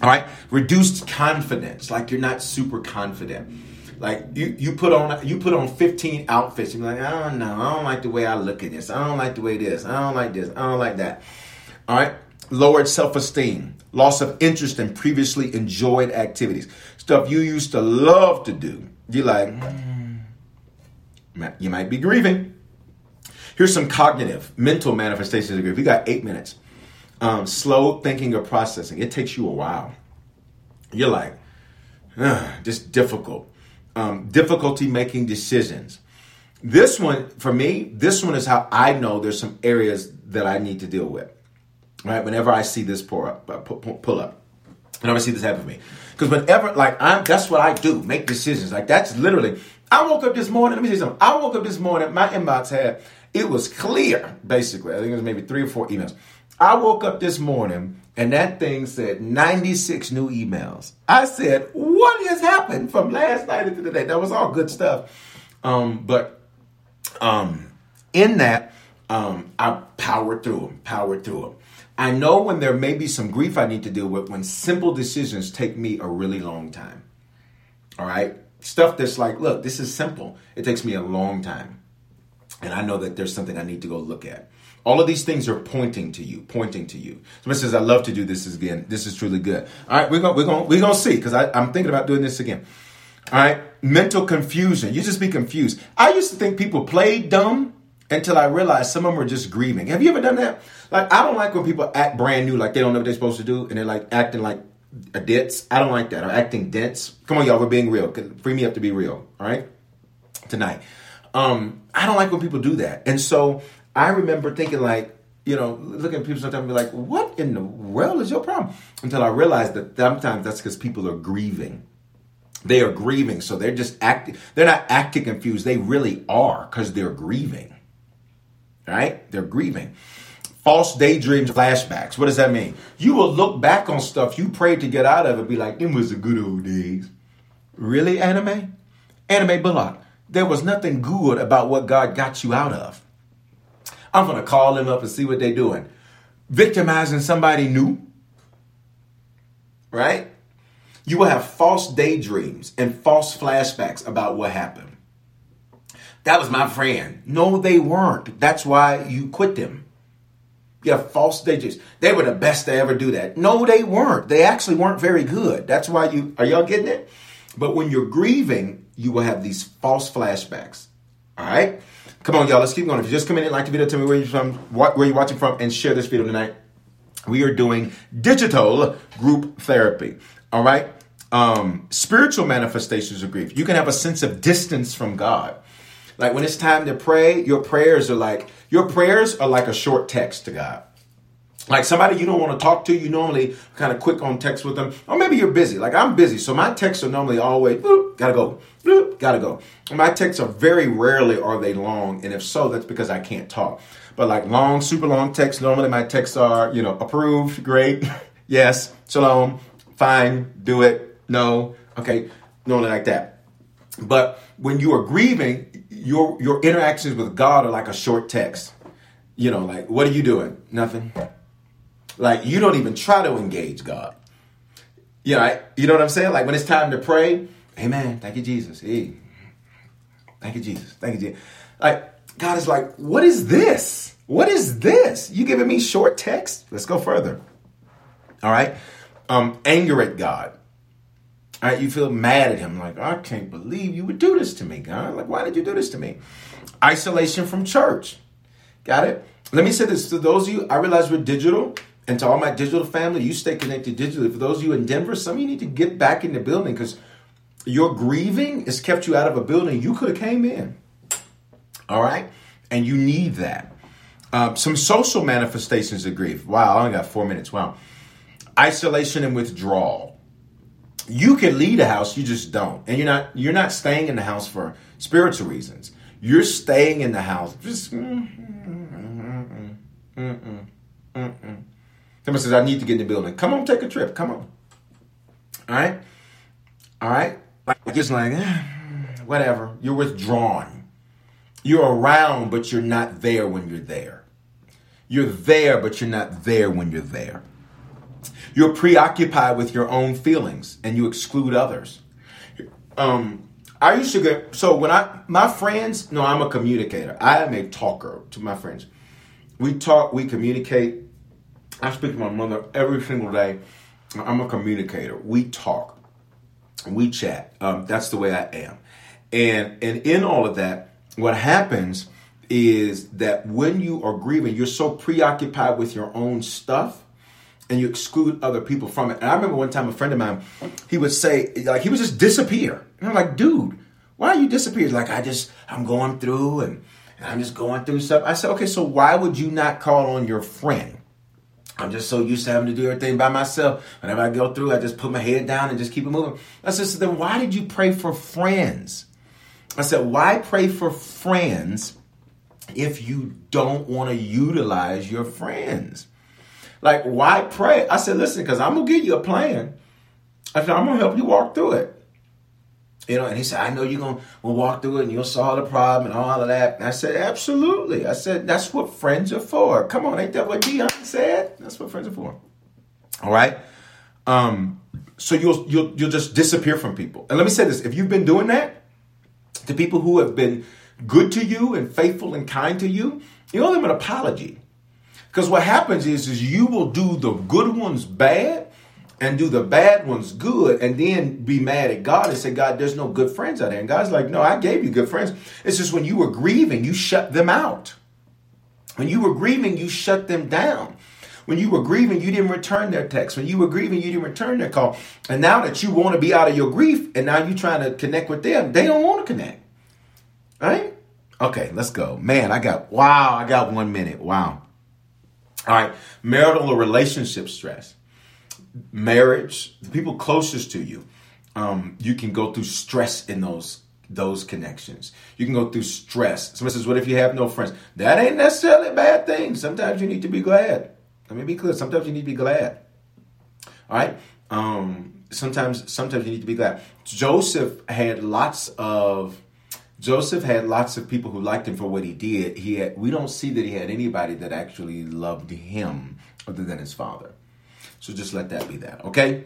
All right, reduced confidence, like you're not super confident. Like you, you put on you put on 15 outfits. You're like, I don't know, I don't like the way I look at this. I don't like the way this. I don't like this. I don't like that. All right, lowered self-esteem, loss of interest in previously enjoyed activities, stuff you used to love to do. You're like, mm, you might be grieving. Here's some cognitive, mental manifestations of grief. We got eight minutes. Um, slow thinking or processing. It takes you a while. You're like, just difficult. Um, difficulty making decisions. This one, for me, this one is how I know there's some areas that I need to deal with. Right? Whenever I see this pour up, uh, pull up, whenever I see this happen to me, because whenever, like, I'm, that's what I do, make decisions. Like, that's literally. I woke up this morning. Let me say something. I woke up this morning. My inbox had it was clear, basically. I think it was maybe three or four emails. I woke up this morning and that thing said 96 new emails. I said, what has happened from last night into today? That was all good stuff. Um, but um, in that, um, I powered through them, powered through them. I know when there may be some grief I need to deal with when simple decisions take me a really long time. All right? Stuff that's like, look, this is simple. It takes me a long time. And I know that there's something I need to go look at. All of these things are pointing to you, pointing to you. Somebody says, I love to do this again. This is truly good. All right, we're going we're gonna, we're gonna see because I'm thinking about doing this again. All right, mental confusion. You just be confused. I used to think people played dumb until I realized some of them were just grieving. Have you ever done that? Like, I don't like when people act brand new, like they don't know what they're supposed to do, and they're like acting like a. I don't like that. Or acting dense. Come on, y'all, we're being real. Free me up to be real. All right, tonight. Um, I don't like when people do that, and so I remember thinking like, you know, looking at people sometimes and be like, what in the world is your problem? Until I realized that sometimes that's because people are grieving. They are grieving, so they're just acting. They're not acting confused. They really are because they're grieving. Right? They're grieving. False daydreams, flashbacks. What does that mean? You will look back on stuff you prayed to get out of and be like, "It was the good old days." Really, Anna Mae? Anime Bullock. There was nothing good about what God got you out of. I'm going to call them up and see what they're doing. Victimizing somebody new, right? You will have false daydreams and false flashbacks about what happened. That was my friend. No, they weren't. That's why you quit them. You have false daydreams. They were the best to ever do that. No, they weren't. They actually weren't very good. That's why you are y'all getting it? But when you're grieving, you will have these false flashbacks. All right? Come on, y'all. Let's keep going. If you just come in and like the video, tell me where you're from, what, where you're watching from, and share this video tonight. We are doing digital group therapy. All right. Um, spiritual manifestations of grief. You can have a sense of distance from God. Like when it's time to pray, your prayers are like your prayers are like a short text to God. Like somebody you don't want to talk to, you normally kind of quick on text with them, or maybe you're busy. Like I'm busy, so my texts are normally always boop, gotta go, boop, gotta go. My texts are very rarely are they long, and if so, that's because I can't talk. But like long, super long texts, normally my texts are you know approved, great, yes, shalom, fine, do it, no, okay, normally like that. But when you are grieving, your your interactions with God are like a short text. You know, like what are you doing? Nothing like you don't even try to engage God. You know, you know what I'm saying? Like when it's time to pray, Amen. Thank you, Jesus. Hey, thank you, Jesus. Thank you, Jesus. Like God is like, what is this? What is this? You giving me short text? Let's go further. All right. Um, anger at God. All right, you feel mad at him, like, I can't believe you would do this to me, God. Like, why did you do this to me? Isolation from church. Got it? Let me say this to those of you, I realize we're digital, and to all my digital family, you stay connected digitally. For those of you in Denver, some of you need to get back in the building because your grieving has kept you out of a building you could have came in. All right? And you need that. Um, some social manifestations of grief. Wow, I only got four minutes. Wow. Isolation and withdrawal. You can leave a house, you just don't. And you're not you're not staying in the house for spiritual reasons. You're staying in the house just mm, mm, mm, Somebody says, I need to get in the building. Come on, take a trip. Come on. All right? All right? Like, just like, eh, whatever. You're withdrawn. You're around, but you're not there when you're there. You're there, but you're not there when you're there. You're preoccupied with your own feelings and you exclude others. Um, I used to get, so when I, my friends, no, I'm a communicator. I am a talker to my friends. We talk, we communicate, I speak to my mother every single day. I'm a communicator. We talk, we chat. Um, that's the way I am. And and in all of that, what happens is that when you are grieving, you're so preoccupied with your own stuff and you exclude other people from it. And I remember one time a friend of mine, he would say, like, he would just disappear. And I'm like, dude, why are you disappearing? Like, I just, I'm going through and, and I'm just going through stuff. I said, okay, so why would you not call on your friend? I'm just so used to having to do everything by myself. Whenever I go through, I just put my head down and just keep it moving. I said, so then why did you pray for friends? I said, why pray for friends if you don't want to utilize your friends? Like, why pray? I said, listen, because I'm going to give you a plan. I said, I'm going to help you walk through it. You know, and he said, I know you're gonna we'll walk through it and you'll solve the problem and all of that. And I said, Absolutely. I said, That's what friends are for. Come on, ain't that what Dionne said? That's what friends are for. All right. Um, so you'll you'll you'll just disappear from people. And let me say this: if you've been doing that to people who have been good to you and faithful and kind to you, you owe them an apology. Because what happens is, is you will do the good ones bad and do the bad ones good and then be mad at God and say, God, there's no good friends out there. And God's like, no, I gave you good friends. It's just when you were grieving, you shut them out. When you were grieving, you shut them down. When you were grieving, you didn't return their text. When you were grieving, you didn't return their call. And now that you want to be out of your grief and now you're trying to connect with them, they don't want to connect. Right? Okay, let's go. Man, I got, wow, I got one minute. Wow. All right, marital or relationship stress marriage, the people closest to you, um, you can go through stress in those those connections. You can go through stress. Someone says, "What if you have no friends?" That ain't necessarily a bad thing. Sometimes you need to be glad. Let me be clear. Sometimes you need to be glad. All right. Um, sometimes, sometimes you need to be glad. Joseph had lots of. Joseph had lots of people who liked him for what he did. He had, we don't see that he had anybody that actually loved him other than his father. So just let that be that, okay?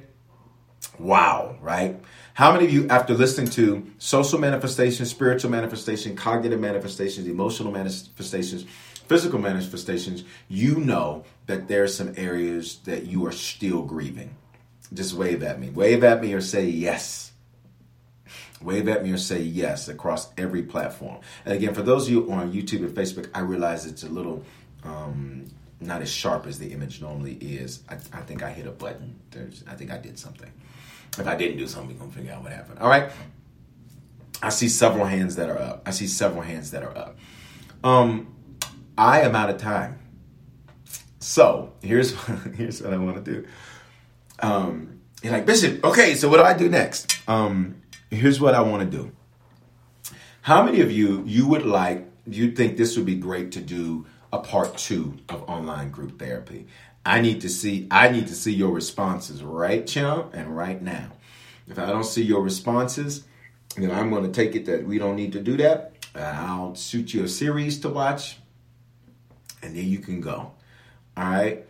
Wow, right? How many of you, after listening to social manifestation, spiritual manifestation, cognitive manifestations, emotional manifestations, physical manifestations, you know that there are some areas that you are still grieving? Just wave at me. Wave at me or say yes. Wave at me or say yes across every platform. And again, for those of you on YouTube and Facebook, I realize it's a little um, not as sharp as the image normally is. I, I think I hit a button. There's, I think I did something. If I didn't do something, we're gonna figure out what happened. All right. I see several hands that are up. I see several hands that are up. Um, I am out of time. So here's here's what I want to do. Um, you're like Bishop. Okay, so what do I do next? Um, here's what I want to do. How many of you you would like? You think this would be great to do a part two of online group therapy. I need to see I need to see your responses right chump and right now. If I don't see your responses, then I'm going to take it that we don't need to do that. I'll shoot you a series to watch, and then you can go. All right.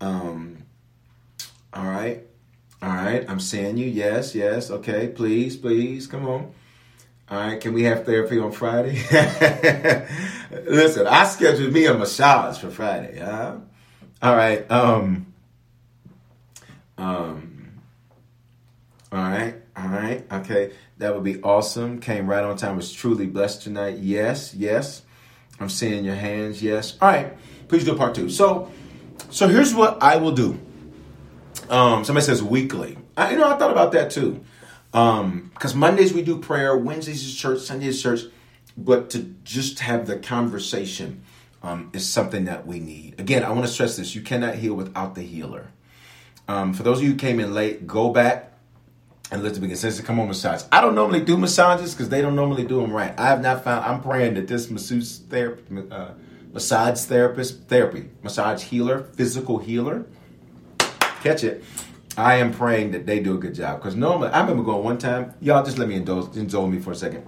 Um, all right. All right. I'm seeing you. Yes. Yes. Okay. Please. Please. Come on. All right, can we have therapy on Friday? Listen, I scheduled me a massage for Friday. Huh? All right. Um, um, all right. All right. Okay. That would be awesome. Came right on time. Was truly blessed tonight. Yes. Yes. I'm seeing your hands. Yes. All right. Please do part two. So, so here's what I will do. Um, somebody says weekly. I, you know, I thought about that too. Um, because Mondays we do prayer, Wednesdays is church, Sundays is church, but to just have the conversation um, is something that we need. Again, I want to stress this: you cannot heal without the healer. Um, for those of you who came in late, go back and let the begin. Since come on massage, I don't normally do massages because they don't normally do them right. I have not found. I'm praying that this masseuse therapy, uh, massage therapist, therapy, massage healer, physical healer, catch it I am praying that they do a good job. Because normally, I remember going one time, y'all just let me indulge, indulge me for a second.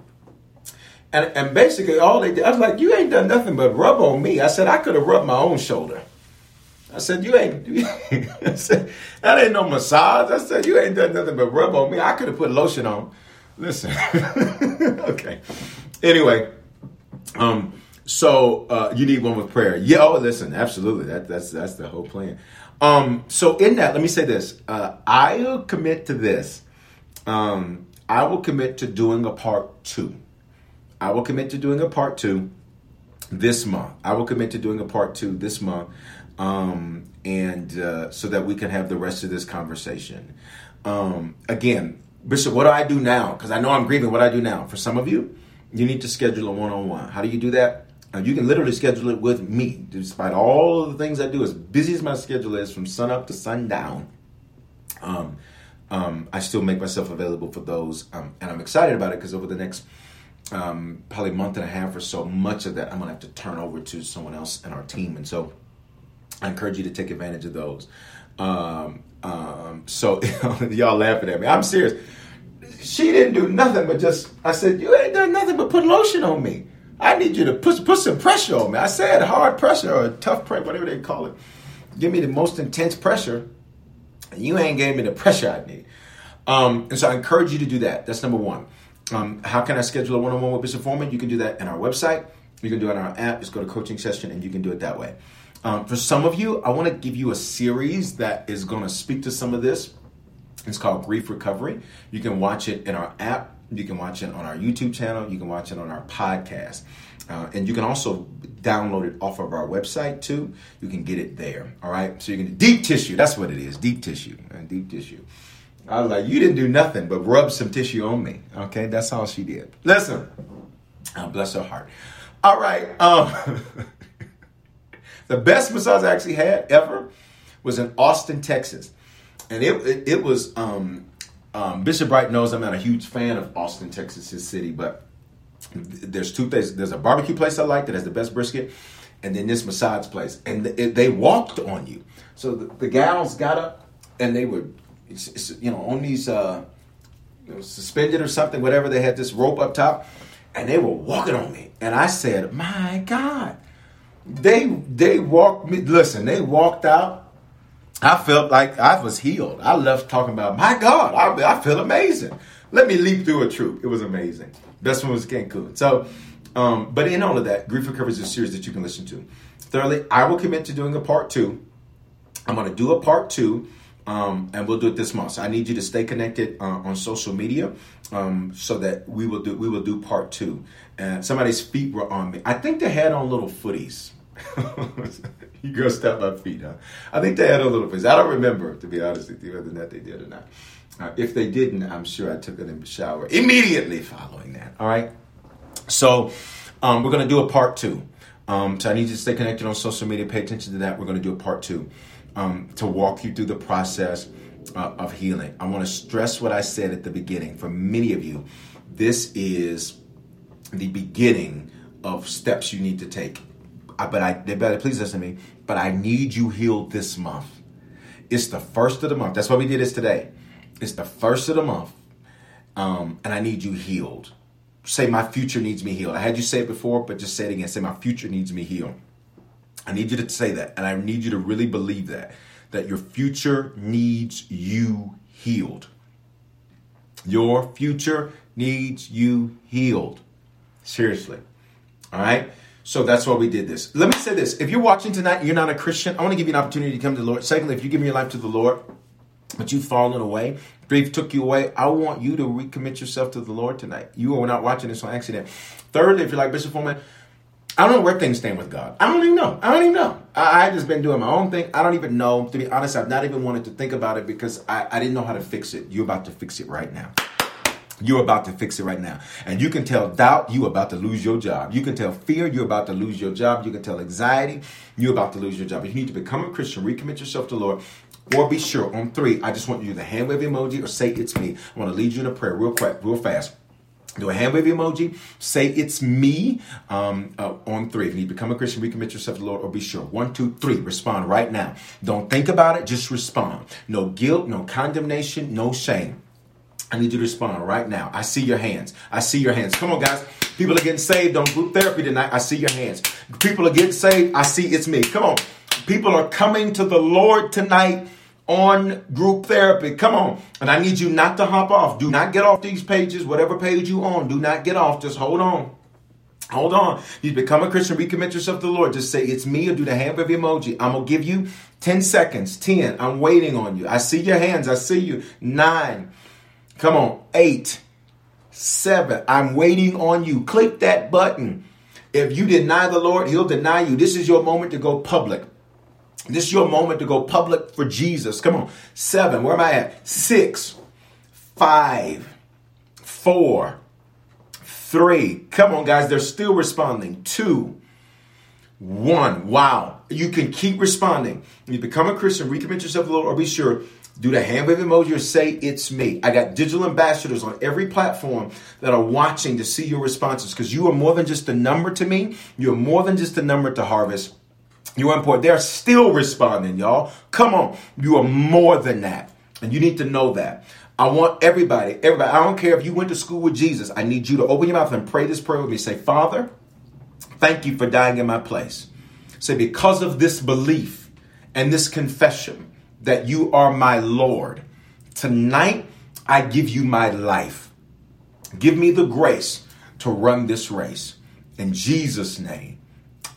And, and basically, all they did, I was like, you ain't done nothing but rub on me. I said, I could have rubbed my own shoulder. I said, you ain't, I said, that ain't no massage. I said, you ain't done nothing but rub on me. I could have put lotion on. Listen. okay. Anyway, um, so uh, you need one with prayer. Yeah, oh, listen, absolutely. That, that's that's the whole plan. Um, so in that, let me say this. Uh, I'll commit to this. Um, I will commit to doing a part two. I will commit to doing a part two this month. I will commit to doing a part two this month, um, and uh, so that we can have the rest of this conversation. Um, again, Bishop, what do I do now? Because I know I'm grieving. What do I do now? For some of you, you need to schedule a one-on-one. How do you do that? Uh, you can literally schedule it with me, despite all the things I do. As busy as my schedule is, from sun up to sundown, um, um, I still make myself available for those, um, and I'm excited about it because over the next um, probably month and a half or so, much of that I'm gonna have to turn over to someone else in our team, and so I encourage you to take advantage of those. Um, um, so y'all laughing at me? I'm serious she didn't do nothing but just, I said, you ain't done nothing but put lotion on me. I need you to put, put some pressure on me. I said hard pressure or tough pressure, whatever they call it. Give me the most intense pressure. And you ain't gave me the pressure I need. Um, and so I encourage you to do that. That's number one. Um, how can I schedule a one-on-one with Bishop Foreman? You can do that in our website. You can do it on our app. Just go to coaching session and you can do it that way. Um, for some of you, I want to give you a series that is going to speak to some of this. It's called Grief Recovery. You can watch it in our app. You can watch it on our YouTube channel. You can watch it on our podcast. Uh, and you can also download it off of our website too. You can get it there. All right. So you can deep tissue. That's what it is. Deep tissue. And deep tissue. I was like, you didn't do nothing but rub some tissue on me. Okay, that's all she did. Listen, oh, bless her heart. All right. Um, the best massage I actually had ever was in Austin, Texas, and it it, it was um, um, Bishop Bright knows I'm not a huge fan of Austin, Texas, his city, but there's two things. There's a barbecue place I like that has the best brisket, and then this massage place, and it, they walked on you. So the, the gals got up and they were it's, it's, you know, on these uh, suspended or something, whatever. They had this rope up top, and they were walking on me. And I said, "My God!" They they walked me. Listen, they walked out. I felt like I was healed. I left talking about, my God, I, I feel amazing. Let me leap through a troop. It was amazing. Best one was Cancun. So, um, but in all of that, Grief Recovery is a series that you can listen to. Thirdly, I will commit to doing a part two. I'm going to do a part two um, and we'll do it this month. So I need you to stay connected uh, on social media um, so that we will do we will do part two. And somebody's feet were on me. I think they had on little footies. you girls step my feet, huh? I think they had a little footies. I don't remember to be honest with you whether not they did or not. Uh, if they didn't, I'm sure I took it in the shower immediately following that. All right. So um, we're going to do a part two. Um, so I need you to stay connected on social media. Pay attention to that. We're going to do a part two um, to walk you through the process uh, of healing. I want to stress what I said at the beginning. For many of you, this is the beginning of steps you need to take. I, but I, they better please listen to me. But I need you healed this month. It's the first of the month. That's why we did this today. It's the first of the month, um, and I need you healed. Say my future needs me healed. I had you say it before, but just say it again. Say my future needs me healed. I need you to say that, and I need you to really believe that that your future needs you healed. Your future needs you healed. Seriously. All right? So that's why we did this. Let me say this. If you're watching tonight you're not a Christian, I want to give you an opportunity to come to the Lord. Secondly, if you give your life to the Lord, but you've fallen away, grief took you away, I want you to recommit yourself to the Lord tonight. You are not watching this on accident. Thirdly, if you're like Bishop Foreman, I don't know where things stand with God. I don't even know. I don't even know. I, I just been doing my own thing. I don't even know. To be honest, I've not even wanted to think about it because I, I didn't know how to fix it. You're about to fix it right now. You're about to fix it right now. And you can tell doubt, you're about to lose your job. You can tell fear, you're about to lose your job. You can tell anxiety, you're about to lose your job. If you need to become a Christian, recommit yourself to the Lord, or be sure on three, I just want you to the hand wave emoji or say it's me. I want to lead you in a prayer real quick, real fast do a hand wave emoji. Say it's me um, uh, on three. If you need to become a Christian, recommit yourself to the Lord, or be sure. One, two, three. Respond right now. Don't think about it. Just respond. No guilt, no condemnation, no shame. I need you to respond right now. I see your hands. I see your hands. Come on, guys. People are getting saved on group therapy tonight. I see your hands. People are getting saved. I see it's me. Come on. People are coming to the Lord tonight on group therapy. Come on. And I need you not to hop off. Do not get off these pages, whatever page you on. Do not get off. Just hold on. Hold on. You become a Christian, recommit yourself to the Lord. Just say, It's me, or do the hand wave emoji. I'm going to give you 10 seconds. 10. I'm waiting on you. I see your hands. I see you. Nine. Come on. Eight. Seven. I'm waiting on you. Click that button. If you deny the Lord, He'll deny you. This is your moment to go public. This is your moment to go public for Jesus. Come on. Seven. Where am I at? Six, five, four, three. Come on, guys. They're still responding. Two, one. Wow. You can keep responding. You become a Christian, recommit yourself to the Lord, or be sure. Do the hand wave emoji or say it's me. I got digital ambassadors on every platform that are watching to see your responses because you are more than just a number to me. You're more than just a number to harvest. You are important. They're still responding, y'all. Come on. You are more than that. And you need to know that. I want everybody, everybody, I don't care if you went to school with Jesus. I need you to open your mouth and pray this prayer with me. Say, Father, thank you for dying in my place. Say, because of this belief and this confession that you are my Lord, tonight I give you my life. Give me the grace to run this race. In Jesus' name,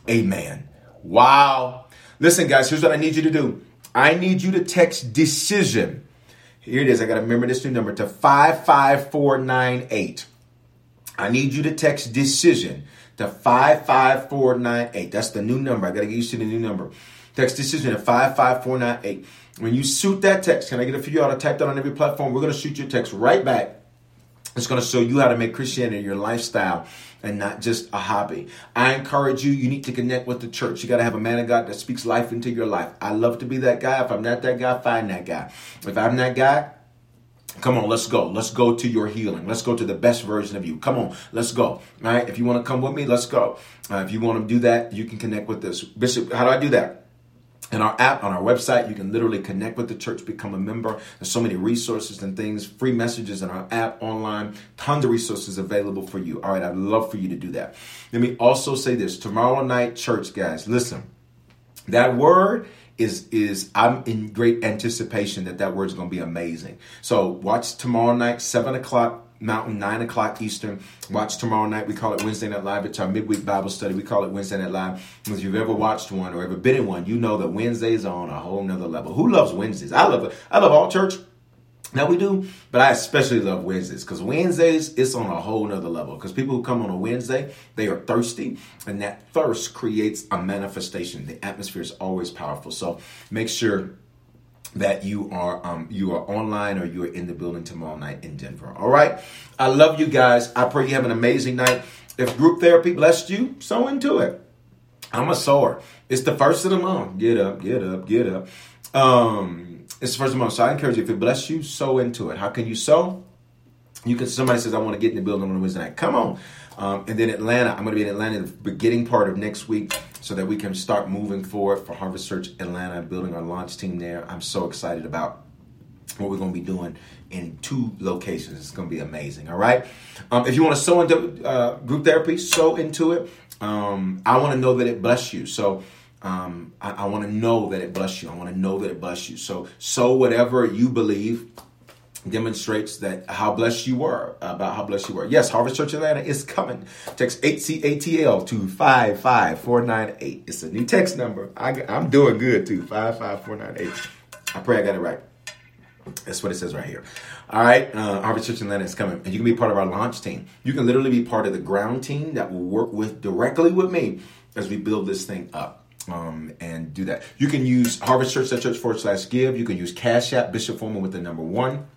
amen. Wow. Listen, guys, here's what I need you to do I need you to text decision here it is. I got to remember this new number to 55498. I need you to text decision to 55498. That's the new number. I got to get used to the new number. Text decision to 55498. When you shoot that text, can I get a few of y'all to type that on every platform? We're going to shoot your text right back. It's going to show you how to make Christianity your lifestyle and not just a hobby. I encourage you, you need to connect with the church. You got to have a man of God that speaks life into your life. I love to be that guy. If I'm not that guy, find that guy. If I'm that guy, Come on, let's go. Let's go to your healing. Let's go to the best version of you. Come on, let's go. All right. If you want to come with me, let's go. Uh, if you want to do that, you can connect with this. Bishop, how do I do that? In our app on our website you can literally connect with the church become a member. There's so many resources and things free messages in our app online tons of resources available for you. All right i'd love for you to do that. Let me also say this tomorrow night church guys listen that word is is i'm in great anticipation that that word is going to be amazing. So watch tomorrow night 7 o'clock Mountain, 9 o'clock Eastern. Watch tomorrow night. We call it Wednesday Night Live. It's our midweek Bible study. We call it Wednesday Night Live. If you've ever watched one or ever been in one, you know that Wednesdays are on a whole nother level. Who loves Wednesdays? I love it. I love all church. Now we do, but I especially love Wednesdays because Wednesdays it's on a whole nother level. Because people who come on a Wednesday, they are thirsty, and that thirst creates a manifestation. The atmosphere is always powerful. So make sure that you are um, you are online or you are in the building tomorrow night in Denver. All right. I love you guys. I pray you have an amazing night. If group therapy blessed you, sow into it. I'm a sower. It's the first of the month. Get up, get up, get up. Um, it's the first of the month. So I encourage you, if it bless you, sow into it. How can you sow? You can somebody says, I want to get in the building on Wednesday night. Come on. Um, and then Atlanta, I'm going to be in Atlanta the beginning part of next week so that we can start moving forward for Harvest Church Atlanta, building our launch team there. I'm so excited about what we're going to be doing in two locations. It's going to be amazing. All right. Um, if you want to sew into uh, group therapy, sew into it. Um, I want to know that it bless you. So um, I, I want to know that it bless you. I want to know that it bless you. So sow whatever you believe demonstrates that how blessed you were about how blessed you were. Yes, Harvest Church Atlanta is coming. Text HCATL to 55498. It's a new text number. I, am doing good too. 55498. I pray I got it right. That's what it says right here. All right, uh, Harvest Church Atlanta is coming, and you can be part of our launch team. You can literally be part of the ground team that will work with directly with me as we build this thing up. Um, and do that. You can use Harvest Church, church forward slash give. You can use Cash App, Bishop Foreman with the number one.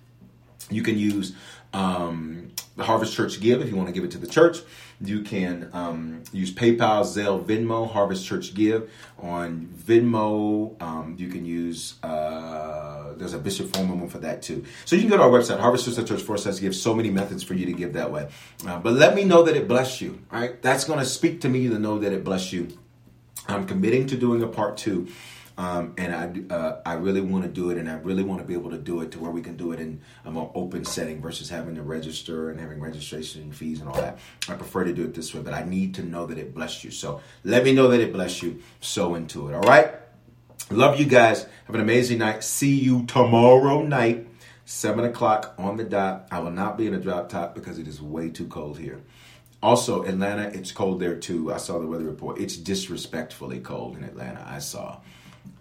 You can use um, the Harvest Church Give if you want to give it to the church. You can um, use PayPal, Zelle, Venmo, Harvest Church Give. On Venmo, um, you can use, uh, there's a Bishop Foreman one for that too. So you can go to our website, Harvest Church for us give so many methods for you to give that way. Uh, but let me know that it bless you, all right? That's going to speak to me to know that it bless you. I'm committing to doing a part two. Um, and I, uh, I really want to do it, and I really want to be able to do it to where we can do it in a more open setting versus having to register and having registration fees and all that. I prefer to do it this way, but I need to know that it blessed you. So let me know that it blessed you. So into it. All right. Love you guys. Have an amazing night. See you tomorrow night, seven o'clock on the dot. I will not be in a drop top because it is way too cold here. Also, Atlanta, it's cold there too. I saw the weather report. It's disrespectfully cold in Atlanta. I saw.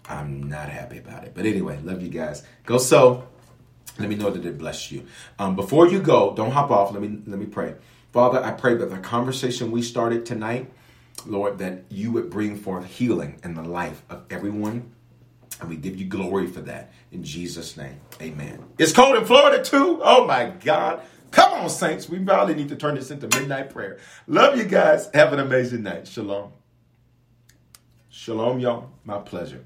I'm not happy about it. But anyway, love you guys. Go so. Let me know that it bless you. Um, before you go, don't hop off. Let me let me pray. Father, I pray that the conversation we started tonight, Lord, that you would bring forth healing in the life of everyone. And we give you glory for that. In Jesus' name. Amen. It's cold in Florida too. Oh my God. Come on, saints. We probably need to turn this into midnight prayer. Love you guys. Have an amazing night. Shalom. Shalom, y'all. My pleasure.